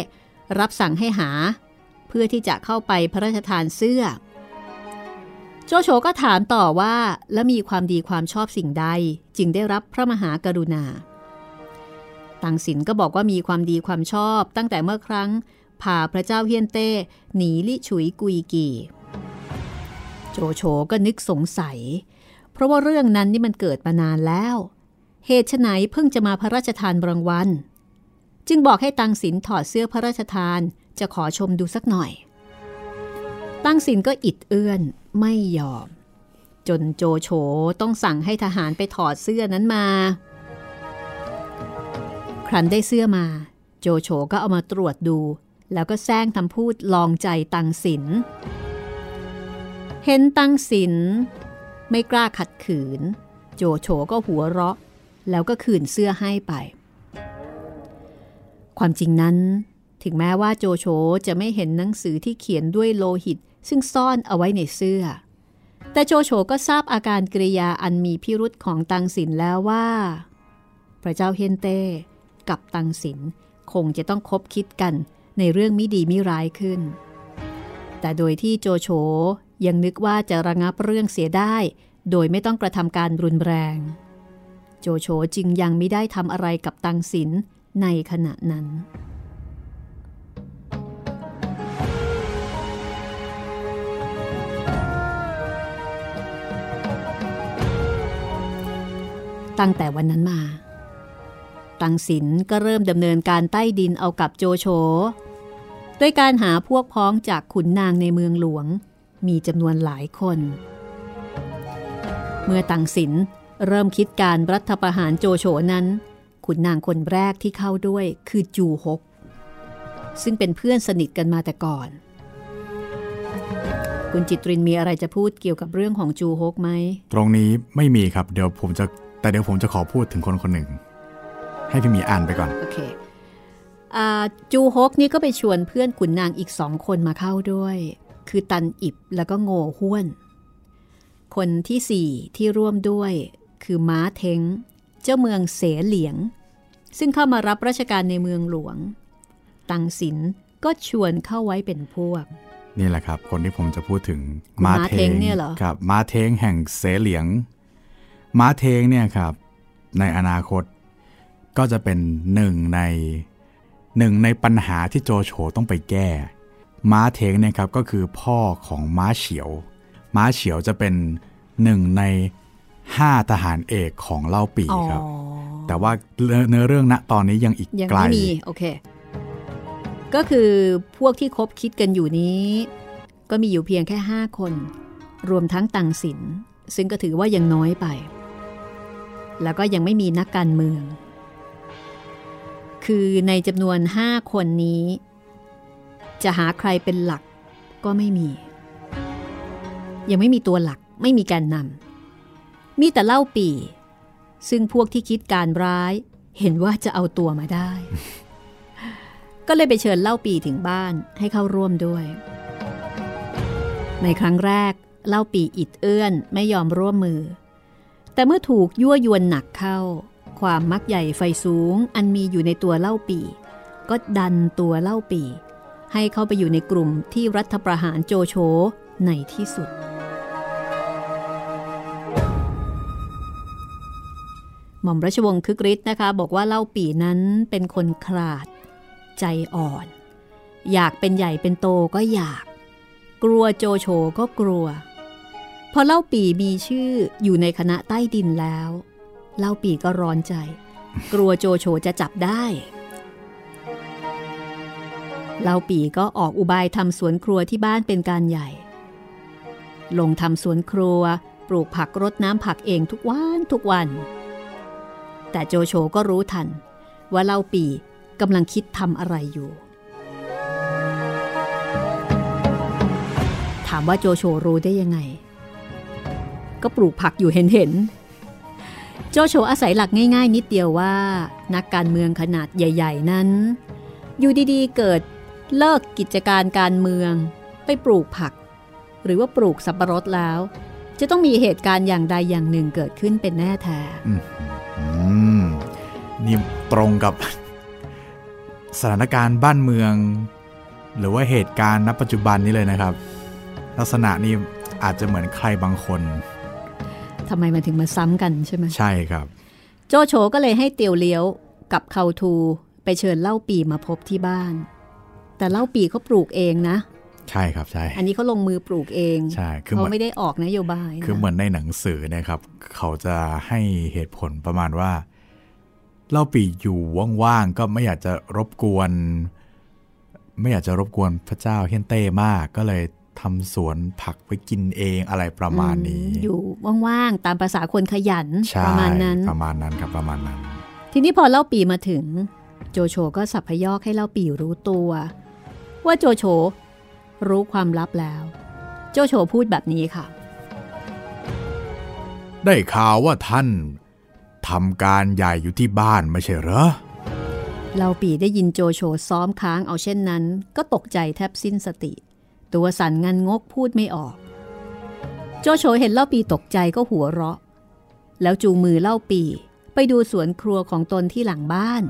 รับสั่งให้หา เพื่อที่จะเข้าไปพระราชทานเสื้อ โจโฉก็ถามต่อว่าแล้วมีความดีความชอบสิ่งใดจึงได้รับพระมหากรุณาตังสินก็บอกว่ามีความดีความชอบตั้งแต่เมื่อครั้งพาพระเจ้าเฮียนเต้หนีลิฉุยกุยกี โจโฉก็นึกสงสัย เพราะว่าเรื่องนั้นนี่มันเกิดมานานแล้ว เหตุไฉนเพิ่งจะมาพระราชทานรางวัล จึงบอกให้ตังสินถอดเสื้อพระราชทานจะขอชมดูสักหน่อย ตั้งสินก็อิดเอื้อนไม่ยอม จนโจโฉต้องสั่งให้ทหารไปถอดเสื้อนั้นมา ครั้นได้เสื้อมา โจโฉก็เอามาตรวจดู แล้วก็แซงทำพูดลองใจตังสิน เห็นตังสิน ไม่กล้าขัดขืน โจโฉก็หัวเราะ แล้วก็คืนเสื้อให้ไป ความจริงนั้นถึงแม้ว่าโจโฉจะไม่เห็นหนังสือที่เขียนด้วยโลหิต ซึ่งซ่อนเอาไว้ในเสื้อ แต่โจโฉก็ทราบอาการกริยาอันมีพิรุษของตังสินแล้วว่า พระเจ้าเฮนเต้กับตังสินคงจะต้องคบคิดกันในเรื่องมิดีมิร้ายขึ้น แต่โดยที่โจโฉยังนึกว่าจะระงับเรื่องเสียได้ โดยไม่ต้องกระทำการรุนแรง โจโฉจึงยังไม่ได้ทำอะไรกับตังสินในขณะนั้น ตั้งแต่วันนั้นมา ตังสินก็เริ่มดำเนินการใต้ดินเอากับโจโฉด้วยการหาพวกพ้องจากขุนนางในเมืองหลวง มีจำนวนหลายคน เมื่อตังสินเริ่มคิดการรัฐประหารโจโฉนั้น ขุนนางคนแรกที่เข้าด้วยคือจูฮก ซึ่งเป็นเพื่อนสนิทกันมาแต่ก่อน คุณจิตรินมีอะไรจะพูดเกี่ยวกับเรื่องของจูฮกไหม ตรงนี้ไม่มีครับ เดี๋ยวผมจะ แต่เดี๋ยวผมจะขอพูดถึงคนคนหนึ่ง ให้พี่หมีอ่านไปก่อน โอเคอ่าจูฮกนี่ก็ไปชวนเพื่อนขุนนางอีกสองคนมาเข้าด้วย คือตันอิบแล้วก็โง่ห้วน คนที่สี่ที่ร่วมด้วยคือม้าเทงเจ้าเมืองเสเหลียง ซึ่งเข้ามารับราชการในเมืองหลวง ตังสินก็ชวนเข้าไว้เป็นพวก นี่แหละครับ คนที่ผมจะพูดถึงม้าเท้งเนี่ยเหรอครับม้าเทงแห่งเสเหลียง ม้าเทงเนี่ยครับในอนาคตก็จะเป็นหนึ่งในหนึ่งในปัญหาที่โจโฉต้องไปแก้ ม้าเทงเนี่ยครับก็คือพ่อของม้าเฉียว ม้าเฉียวจะเป็นหนึ่งในห้าทหารเอกของเล่าปีอ๋อครับ แต่ว่าเนื้อเรื่องณตอนนี้ยังอีกยังไกลไม่มีโอเค ก็คือพวกที่คบคิดกันอยู่นี้ ก็มีอยู่เพียงแค่ห้าคน รวมทั้งตังสิน ซึ่งก็ถือว่ายังน้อยไป แล้วก็ยังไม่มีนักการเมือง คือในจำนวนห้าคนนี้ จะหาใครเป็นหลักก็ไม่มี ยังไม่มีตัวหลักไม่มีการนำมีแต่เล่าปี ซึ่งพวกที่คิดการร้าย เห็นว่าจะเอาตัวมาได้ ก็เลยไปเชิญเล่าปีถึงบ้านให้เข้าร่วมด้วย ในครั้งแรกเล่าปีอิดเอื้อนไม่ยอมร่วมมือ แต่เมื่อถูกยั่วยวนหนักเข้า ความมักใหญ่ไฟสูงอันมีอยู่ในตัวเล่าปี ก็ดันตัวเล่าปี ให้เข้าไปอยู่ในกลุ่มที่รัฐประหารโจโฉในที่สุด หม่อมราชวงศ์คึกฤทธิ์นะคะ บอกว่าเล่าปีนั้นเป็นคนขลาด ใจอ่อน อยากเป็นใหญ่เป็นโตก็อยาก กลัวโจโฉก็กลัว พอเล่าปีมีชื่ออยู่ในคณะใต้ดินแล้ว เล่าปีก็ร้อนใจ กลัวโจโฉจะจับได้ เล่าปีก็ออกอุบายทำสวนครัวที่บ้านเป็นการใหญ่ ลงทำสวนครัวปลูกผักรดน้ำผักเองทุกวันทุกวัน แต่โจโฉก็รู้ทัน ว่าเล่าปีกำลังคิดทำอะไรอยู่ ถามว่าโจโฉรู้ได้ยังไง ก็ปลูกผักอยู่เห็นเห็นๆโจโฉอาศัยหลักง่าย ๆ นิดเดียวว่า นักการเมืองขนาดใหญ่ ๆ นั้น อยู่ดีๆ เกิดเลิกกิจการการเมือง ไปปลูกผัก หรือว่าปลูกสับปะรดแล้ว จะต้องมีเหตุการณ์อย่างใดอย่างหนึ่งเกิดขึ้นเป็นแน่แท้นี่ตรงกับสถานการณ์บ้านเมือง หรือว่าเหตุการณ์ณปัจจุบันนี้เลยนะครับ ลักษณะนี้อาจจะเหมือนใครบางคน ทำไมมันถึงมาซ้ำกันใช่ไหมใช่ครับ โจโฉก็เลยให้เตียวเลี้ยวกับเขาทูไปเชิญเล่าปีมาพบที่บ้าน แต่เล่าปีเขาปลูกเองนะ ใช่ครับใช่ อันนี้เขาลงมือปลูกเองใช่คือเขาเหมือนไม่ได้ออกนโยบายนะคือเหมือนในหนังสือเนะครับ เขาจะให้เหตุผลประมาณว่า เล่าปีอยู่ว่างๆก็ไม่อยากจะรบกวน ไม่อยากจะรบกวนพระเจ้าเฮียนเต้มากก็เลย ทำสวนผักไว้กินเองอะไรประมาณนี้อืมอยู่ว่างๆ ตามภาษาคนขยันใช่ประมาณนั้น ประมาณนั้นครับประมาณนั้น ทีนี้พอเล่าปีมาถึง โจโฉก็สับพยอกให้เล่าปีรู้ตัว ว่าโจโฉรู้ความลับแล้ว โจโฉพูดแบบนี้ค่ะ ได้ข่าวว่าท่านทำการใหญ่อยู่ที่บ้านไม่ใช่เหรอเล่าปีได้ยินโจโฉซ้อมค้างเอาเช่นนั้น ก็ตกใจแทบสิ้นสติ ตัวสั่นงันงกพูดไม่ออก โจโฉเห็นเล่าปีตกใจก็หัวเราะ แล้วจูงมือเล่าปีไปดูสวนครัวของตนที่หลังบ้าน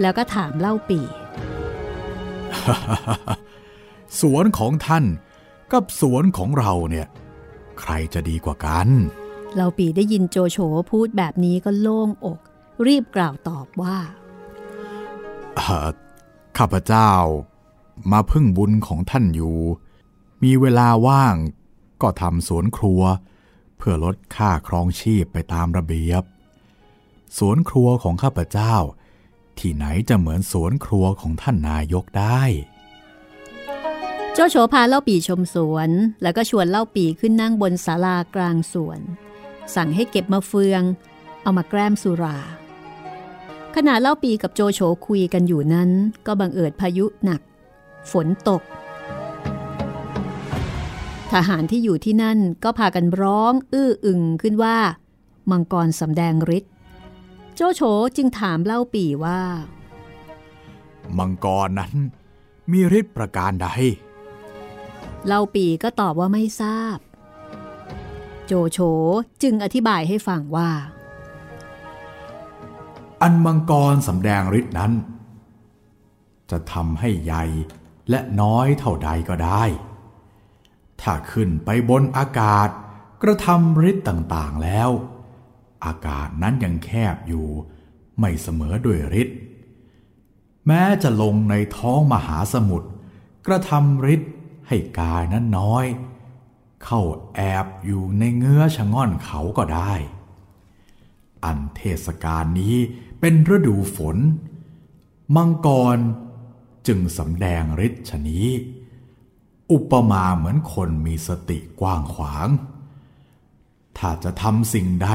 แล้วก็ถามเล่าปี สวนของท่านกับสวนของเราเนี่ย ใครจะดีกว่ากันเล่าปีได้ยินโจโฉพูดแบบนี้ก็โล่งอก รีบกล่าวตอบว่าข้าพเจ้า มาพึ่งบุญของท่านอยู่ มีเวลาว่างก็ทำสวนครัว เพื่อลดค่าครองชีพไปตามระเบียบ สวนครัวของข้าพเจ้า ที่ไหนจะเหมือนสวนครัวของท่านนายกได้โจโฉพาเล่าปีชมสวน แล้วก็ชวนเล่าปีขึ้นนั่งบนศาลากลางสวน สั่งให้เก็บมาเฟือง เอามาแกล้มสุราขณะเล่าปีกับโจโฉคุยกันอยู่นั้น ก็บังเอิญพายุหนัก ฝนตก ทหารที่อยู่ที่นั่นก็พากันร้อง อื้ออึงขึ้นว่า มังกรสำแดงฤทธิ์โจโฉจึงถามเล่าปีว่า มังกรนั้นมีฤทธิ์ประการใดเล่าปีก็ตอบว่าไม่ทราบ โจโฉจึงอธิบายให้ฟังว่า อันมังกรสำแดงฤทธิ์นั้น จะทำให้ใหญ่ และน้อยเท่าใดก็ได้ ถ้าขึ้นไปบนอากาศกระทำฤทธิ์ต่างๆแล้ว อากาศนั้นยังแคบอยู่ ไม่เสมอด้วยฤทธิ์แม้จะลงในท้องมหาสมุทรกระทำฤทธิ์ให้กายนั้นน้อย เข้าแอบอยู่ในเงื้อชะง่อนเขาก็ได้ อันเทศกาลนี้เป็นฤดูฝน มังกร จึงสำแดงฤทธิ์ชนี้ อุปมาเหมือนคนมีสติกว้างขวาง ถ้าจะทำสิ่งใด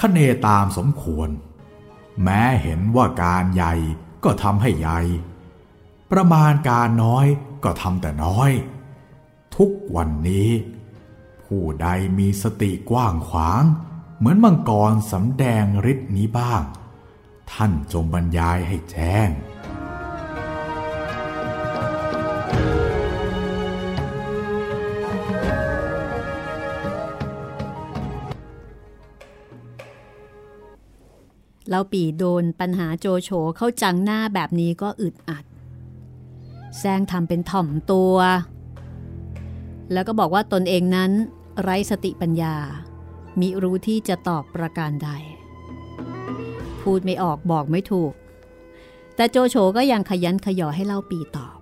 คเนตามสมควร แม้เห็นว่าการใหญ่ก็ทำให้ใหญ่ ประมาณการน้อยก็ทำแต่น้อย ทุกวันนี้ ผู้ใดมีสติกว้างขวาง เหมือนมังกรสำแดงฤทธิ์นี้บ้าง ท่านจงบรรยายให้แจ้ง เล่าปีโดนปัญหาโจโฉเข้าจังหน้าแบบนี้ก็อึดอัด แซงทำเป็นถ่อมตัว แล้วก็บอกว่าตนเองนั้นไร้สติปัญญา มิรู้ที่จะตอบประการใด พูดไม่ออกบอกไม่ถูก แต่โจโฉก็ยังขยันขยอให้เล่าปีตอบ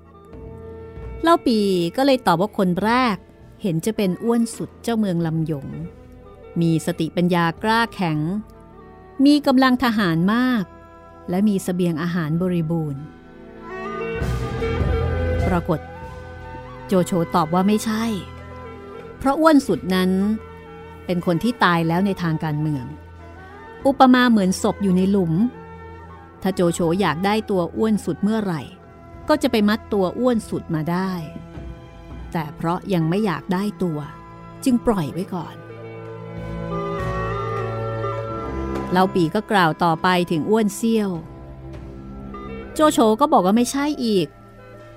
เล่าปีก็เลยตอบว่าคนแรกเห็นจะเป็นอ้วนสุดเจ้าเมืองลำยง มีสติปัญญากล้าแข็ง มีกำลังทหารมาก และมีสเสบียงอาหารบริบูรณ์ ปรากฏ โจโฉตอบว่าไม่ใช่ เพราะอ้วนสุดนั้น เป็นคนที่ตายแล้วในทางการเมือง อุปมาเหมือนศพอยู่ในหลุม ถ้าโจโฉอยากได้ตัวอ้วนสุดเมื่อไหร่ ก็จะไปมัดตัวอ้วนสุดมาได้ แต่เพราะยังไม่อยากได้ตัว จึงปล่อยไว้ก่อน เล่าปีก็กล่าวต่อไปถึงอ้วนเซี่ยว โจโฉก็บอกว่าไม่ใช่อีก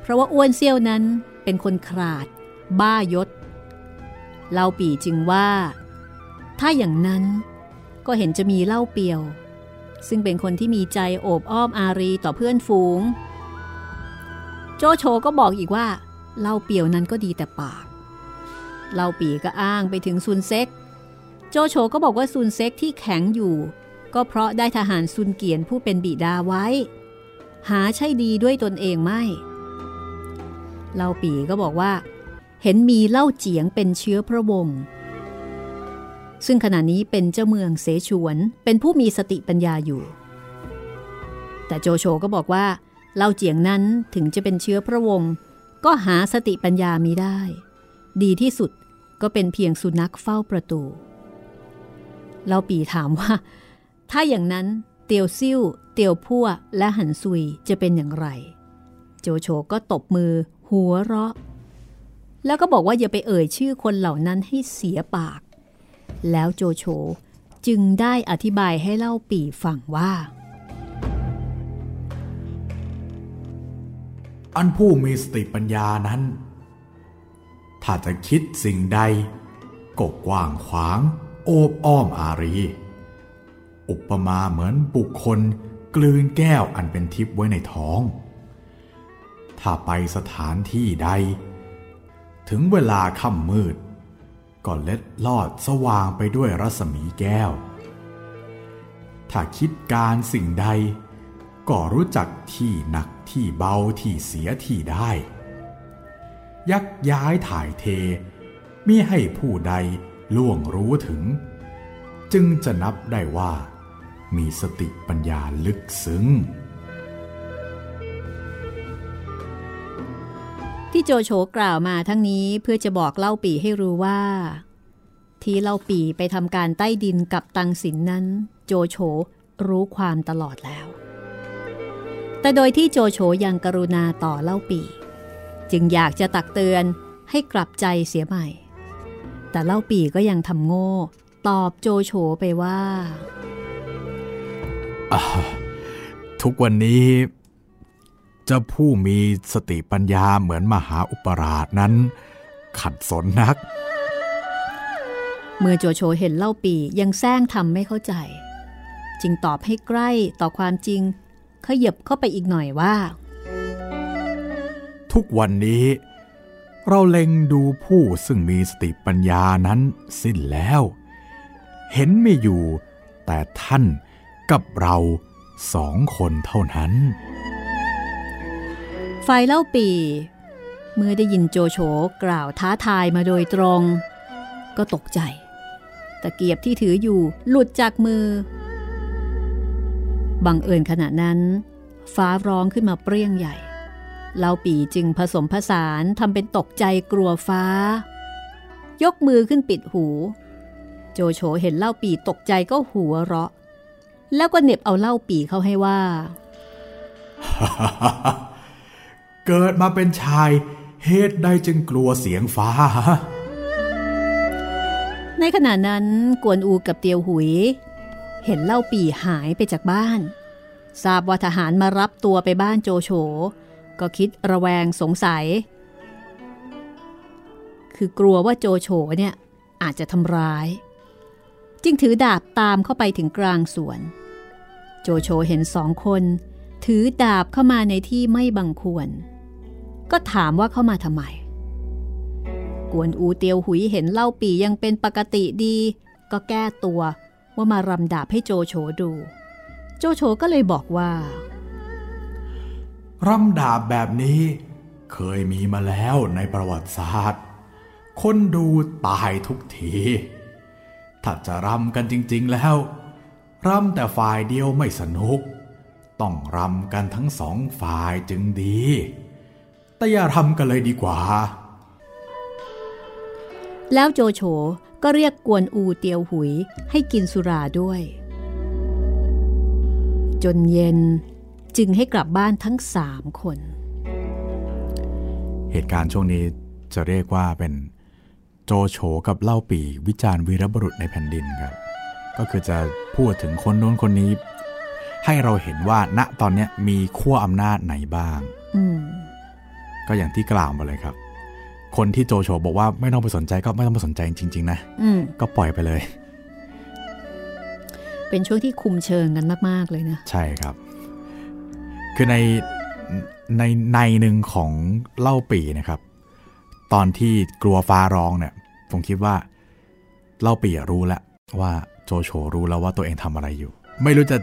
เพราะว่าอ้วนเซี่ยวนั้นเป็นคนขาด บ้ายศเล่าปีจึงว่า ถ้าอย่างนั้นก็เห็นจะมีเล่าเปียว ซึ่งเป็นคนที่มีใจโอบอ้อมอารีต่อเพื่อนฝูง โจโฉก็บอกอีกว่าเล่าเปียวนั้นก็ดีแต่ปากเล่าปีก็อ้างไปถึงซุนเซ็ก โจโฉก็บอกว่าซุนเซ็กที่แข็งอยู่ ก็เพราะได้ทหารซุนเกียนผู้เป็นบิดาไว้ หาใช่ดีด้วยตนเองไม่เล่าปีก็บอกว่า เห็นมีเล่าเจียงเป็นเชื้อพระวงศ์ซึ่งขณะนี้เป็นเจ้าเมืองเสฉวนเป็นผู้มีสติปัญญาอยู่ แต่โจโฉก็บอกว่าเล่าเจียงนั้นถึงจะเป็นเชื้อพระวงศ์ก็หาสติปัญญามีได้ ดีที่สุดก็เป็นเพียงสุนัขเฝ้าประตู เล่าปีถามว่า ถ้าอย่างนั้นเตียวซิ่ว เตียวพั่วและหันซุยจะเป็นอย่างไร โจโฉก็ตบมือ หัวเราะ แล้วก็บอกว่าอย่าไปเอ่ยชื่อคนเหล่านั้นให้เสียปาก แล้วโจโฉจึงได้อธิบายให้เล่าปี่ฟังว่า อันผู้มีสติปัญญานั้น ถ้าจะคิดสิ่งใดก็กว้างขวาง โอบอ้อมอารี อุปมาเหมือนบุคคลกลืนแก้วอันเป็นทิพย์ไว้ในท้อง ถ้าไปสถานที่ใด ถึงเวลาค่ำมืด ก็เล็ดลอดสว่างไปด้วยรัศมีแก้ว ถ้าคิดการสิ่งใด ก็รู้จักที่หนักที่เบาที่เสียที่ได้ ยักย้ายถ่ายเทมิให้ผู้ใดล่วงรู้ถึง จึงจะนับได้ว่า มีสติปัญญาลึกซึ้ง ที่โจโฉกล่าวมาทั้งนี้เพื่อจะบอกเล่าปีให้รู้ว่า ที่เล่าปีไปทำการใต้ดินกับตังสินนั้น โจโฉรู้ความตลอดแล้ว แต่โดยที่โจโฉยังกรุณาต่อเล่าปี จึงอยากจะตักเตือนให้กลับใจเสียใหม่ แต่เล่าปีก็ยังทำโง่ ตอบโจโฉไปว่า ทุกวันนี้เจ้าผู้มีสติปัญญาเหมือนมหาอุปราชนั้น ขัดสนนัก เมื่อโจโฉเห็นเล่าปียังแซงทำไม่เข้าใจ จึงตอบให้ใกล้ต่อความจริงขยับเข้าไปอีกหน่อยว่า ทุกวันนี้เราเล็งดูผู้ซึ่งมีสติปัญญานั้นสิ้นแล้ว เห็นไม่อยู่ แต่ท่านกับเราสองคนเท่านั้น ฝ่ายเล่าปี เมื่อได้ยินโจโฉกล่าวท้าทายมาโดยตรง ก็ตกใจ ตะเกียบที่ถืออยู่หลุดจากมือ บังเอิญขณะนั้น ฟ้าร้องขึ้นมาเปรี้ยงใหญ่เล่าปีจึงผสมผสานทำเป็นตกใจกลัวฟ้า ยกมือขึ้นปิดหู โจโฉเห็นเล่าปีตกใจก็หัวเราะ แล้วก็เหน็บเอาเล่าปีเข้าให้ว่า เกิดมาเป็นชายเหตุใดจึงกลัวเสียงฟ้า ในขณะนั้นกวนอูกับเตียวหุย เห็นเล่าปีหายไปจากบ้าน ทราบว่าทหารมารับตัวไปบ้านโจโฉก็คิดระแวงสงสัย คือกลัวว่าโจโฉเนี่ยอาจจะทำร้าย จึงถือดาบตามเข้าไปถึงกลางสวน โจโฉเห็นสองคน ถือดาบเข้ามาในที่ไม่บังควร ก็ถามว่าเข้ามาทำไม กวนอูเตียวหุยเห็นเล่าปียังเป็นปกติดี ก็แก้ตัวว่ามารำดาบให้โจโฉดู โจโฉก็เลยบอกว่ารำดาบแบบนี้เคยมีมาแล้วในประวัติศาสตร์ คนดูตายทุกที ถ้าจะรำกันจริง ๆแล้วรำแต่ฝ่ายเดียวไม่สนุก ต้องรำกันทั้งสองฝ่ายจึงดี แต่อย่ารำกันเลยดีกว่า แล้วโจโฉก็เรียกกวนอูเตียวหุยให้กินสุราด้วย จนเย็นจึงให้กลับบ้านทั้งสามคน เหตุการณ์ช่วงนี้จะเรียกว่าเป็น โจโฉกับเล่าปีวิจารณ์วีรบุรุษในแผ่นดินครับ ก็คือจะพูดถึงคนโน้นคนนี้ ให้เราเห็นว่าณตอนนี้มีขั้วอำนาจไหนบ้างอืมก็อย่างที่กล่าวมาเลยครับ คนที่โจโฉบอกว่าไม่ต้องไปสนใจก็ไม่ต้องไปสนใจจริง ๆ นะอืมก็ปล่อยไปเลย เป็นช่วงที่คุมเชิงกันมาก ๆ เลยนะ ใช่ครับ คือในในในหนึ่งของเล่าปีนะครับ ตอนที่กลัวฟ้าร้องเนี่ยผมคิดว่าเล่าปีอะรู้แล้วว่าโจโฉรู้แล้วว่าตัวเองทำอะไรอยู่ ไม่รู้จะ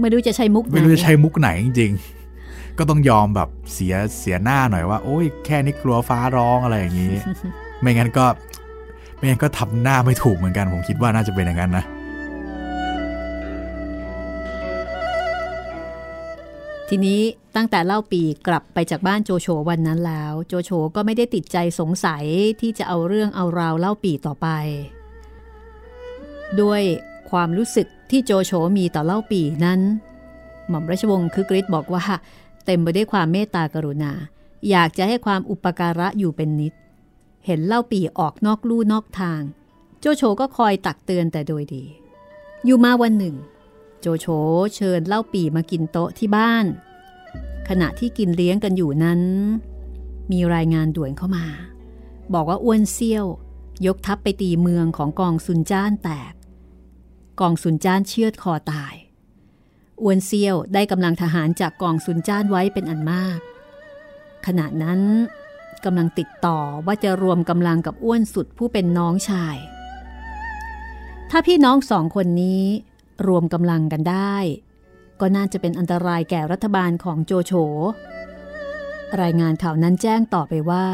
ไม่รู้จะใช้มุกไหนไม่รู้จะใช้มุกไหนจริงๆ ก็ต้องยอมแบบเสียเสียหน้าหน่อยว่า โอ้ยแค่นี้กลัวฟ้าร้องอะไรอย่างนี้ ไม่งั้นก็ไม่งั้นก็ทำหน้าไม่ถูกเหมือนกัน ผมคิดว่าน่าจะเป็นอย่างนั้นนะ ทีนี้ตั้งแต่เล่าปีกลับไปจากบ้านโจโฉวันนั้นแล้ว โจโฉก็ไม่ได้ติดใจสงสัยที่จะเอาเรื่องเอาราวเล่าปีต่อไป ด้วยความรู้สึกที่โจโฉมีต่อเล่าปีนั้น หม่อมราชวงศ์คึกฤทธิ์บอกว่า เต็มไปด้วยความเมตตากรุณา อยากจะให้ความอุปการะอยู่เป็นนิด เห็นเล่าปีออกนอกลู่นอกทาง โจโฉก็คอยตักเตือนแต่โดยดี อยู่มาวันหนึ่ง โจโฉเชิญเล่าปีมากินโต๊ะที่บ้าน ขณะที่กินเลี้ยงกันอยู่นั้น มีรายงานด่วนเข้ามา บอกว่าอ้วนเซี่ยว ยกทัพไปตีเมืองของกองซุนจ้านแตก กองซุนจ้านเชือดคอตายอ้วนเซี่ยวได้กำลังทหารจากกองซุนจ้านไว้เป็นอันมาก ขณะนั้นกำลังติดต่อว่าจะรวมกำลังกับอ้วนสุดผู้เป็นน้องชาย ถ้าพี่น้องสองคนนี้ รวมกำลังกันได้ ก็น่าจะเป็นอันตรายแก่รัฐบาลของโจโฉ รายงานข่าวนั้นแจ้งต่อไปว่า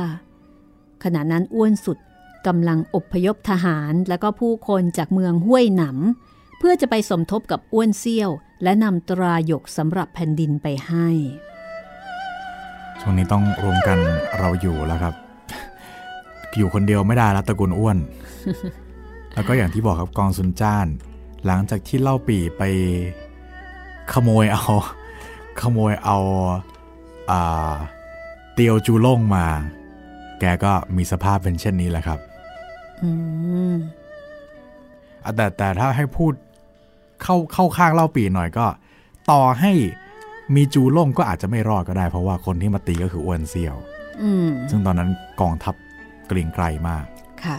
ขณะนั้นอ้วนสุดกำลังอบพยพทหารและก็ผู้คนจากเมืองห้วยหนำเพื่อจะไปสมทบกับอ้วนเซี่ยว และนำตราหยกสำหรับแผ่นดินไปให้ ช่วงนี้ต้องรวมกันเราอยู่แล้วครับ อยู่คนเดียวไม่ได้ล้วตระกูลอ้วน แล้วก็อย่างที่บอกครับกองซุนจ้าน หลังจากที่เล่าปีไปขโมยเอา ขโมยเอาอ่าเตียวจูล่งมา แกก็มีสภาพเป็นเช่นนี้แหละครับอืมอะแต่แต่ถ้าให้พูดเข้าเข้าข้างเล่าปีหน่อยก็ ต่อให้มีจูล่งก็อาจจะไม่รอดก็ได้ เพราะว่าคนที่มาตีก็คืออ้วนเซียวอืมซึ่งตอนนั้นกองทัพเกรียงไกรมาก ค่ะ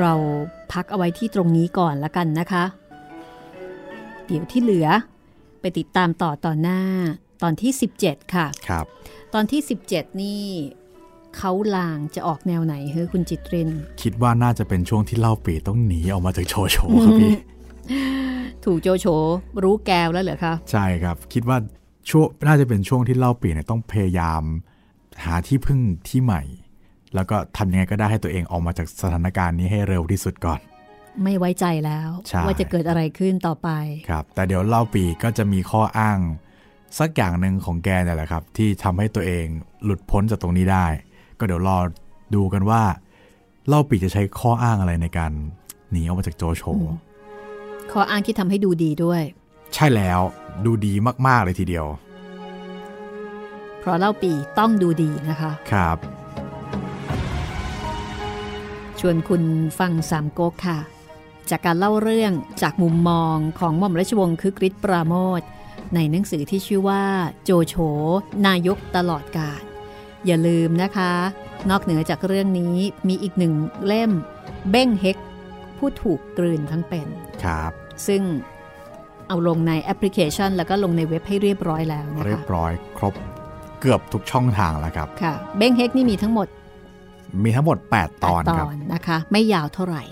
เราพักเอาไว้ที่ตรงนี้ก่อนละกันนะคะ เดี๋ยวที่เหลือไปติดตามต่อตอนหน้าตอนที่ 17 ค่ะ ครับ ตอนที่ 17 นี่เขาลางจะออกแนวไหนเฮ้ยคุณจิตรินคิดว่าน่าจะเป็นช่วงที่เล่าปีต้องหนีออกมาจากโชโชครับพี่ ถูกโจโฉรู้แกวแล้วเหรอคะ ใช่ครับ คิดว่าช่วงน่าจะเป็นช่วงที่เล่าปีเนี่ยต้องพยายาม หาที่พึ่งที่ใหม่ แล้วก็ทำยังไงก็ได้ให้ตัวเองออกมาจากสถานการณ์นี้ให้เร็วที่สุดก่อน ไม่ไว้ใจแล้วใช่ว่าจะเกิดอะไรขึ้นต่อไปครับ แต่เดี๋ยวเล่าปีก็จะมีข้ออ้าง สักอย่างหนึ่งของแกเนี่ยแหละครับ ที่ทำให้ตัวเองหลุดพ้นจากตรงนี้ได้ ก็เดี๋ยวรอดูกันว่า เล่าปีจะใช้ข้ออ้างอะไรในการหนีออกมาจากโจโฉข้ออ้างที่ทำให้ดูดีด้วย ใช่แล้วดูดีมาก ๆ เลยทีเดียว เพราะเล่าปีต้องดูดีนะคะ ครับ ชวนคุณฟังสามก๊กค่ะ จากการเล่าเรื่องจากมุมมองของหม่อมราชวงศ์คึกฤทธิ์ปราโมทในหนังสือที่ชื่อว่า โจโฉนายกตลอดกาลอย่าลืมนะคะ นอกเหนือจากเรื่องนี้มีอีกหนึ่งเล่ม เบ้งเฮกผู้ถูกกลืนทั้งเป็นครับ ซึ่งเอาลงในแอปพลิเคชัน แล้วก็ลงในเว็บให้เรียบร้อยแล้วนะเรียคะบร้อยครบเกือบทุกช่องทางแล้วครับค่ะเบ้งเฮกนี่มีทั้งหมด มีทั้งหมด 8 ตอนตครับอนนะคะ ไม่ยาวเท่าไหร่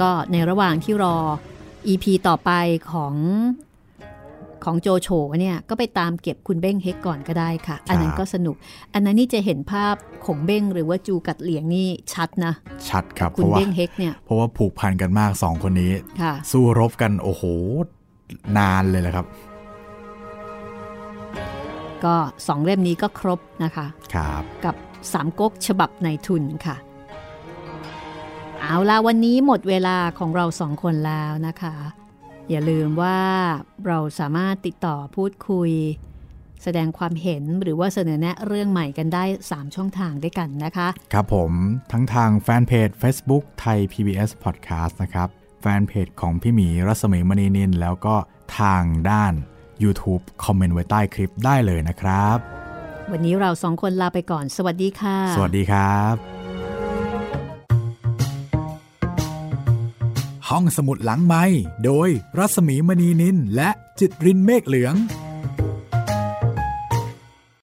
ก็ในระหว่างที่รอ EP ต่อไปของของโจโฉเนี่ยก็ไปตามเก็บคุณเบ้งเฮกก่อนก็ได้ค่ะ อันนั้นก็สนุก อันนั้นนี่จะเห็นภาพของเบ้งหรือว่าจูกัดเหลียงนี่ชัดนะ ชัดครับคุเพณราะว่าเบ้งเฮกเนี่ยเพราะว่าผูกพันกันมากสองคนนี้ค่ะสู้รบกันโอ้โห นานเลยแหละครับ ก็สองเล่มนี้ก็ครบนะคะ ครับกับ สามก๊กฉบับในทุนค่ะ เอาล่ะวันนี้หมดเวลาของเราสองคนแล้วนะคะ อย่าลืมว่าเราสามารถติดต่อพูดคุย แสดงความเห็นหรือว่าเสนอแนะเรื่องใหม่กันได้ 3 ช่องทางด้วยกันนะคะ ครับผมทั้งทางแฟนเพจ Facebook ไทย PBS Podcast นะครับ แฟนเพจของพี่หมีรัศมีมณีนินแล้วก็ทางด้าน YouTube คอมเมนต์ไว้ใต้คลิปได้เลยนะครับ วันนี้เราสองคนลาไปก่อน สวัสดีค่ะ สวัสดีครับ ห้องสมุดหลังไม้โดยรัศมีมณีนินและจิตรินเมฆเหลือง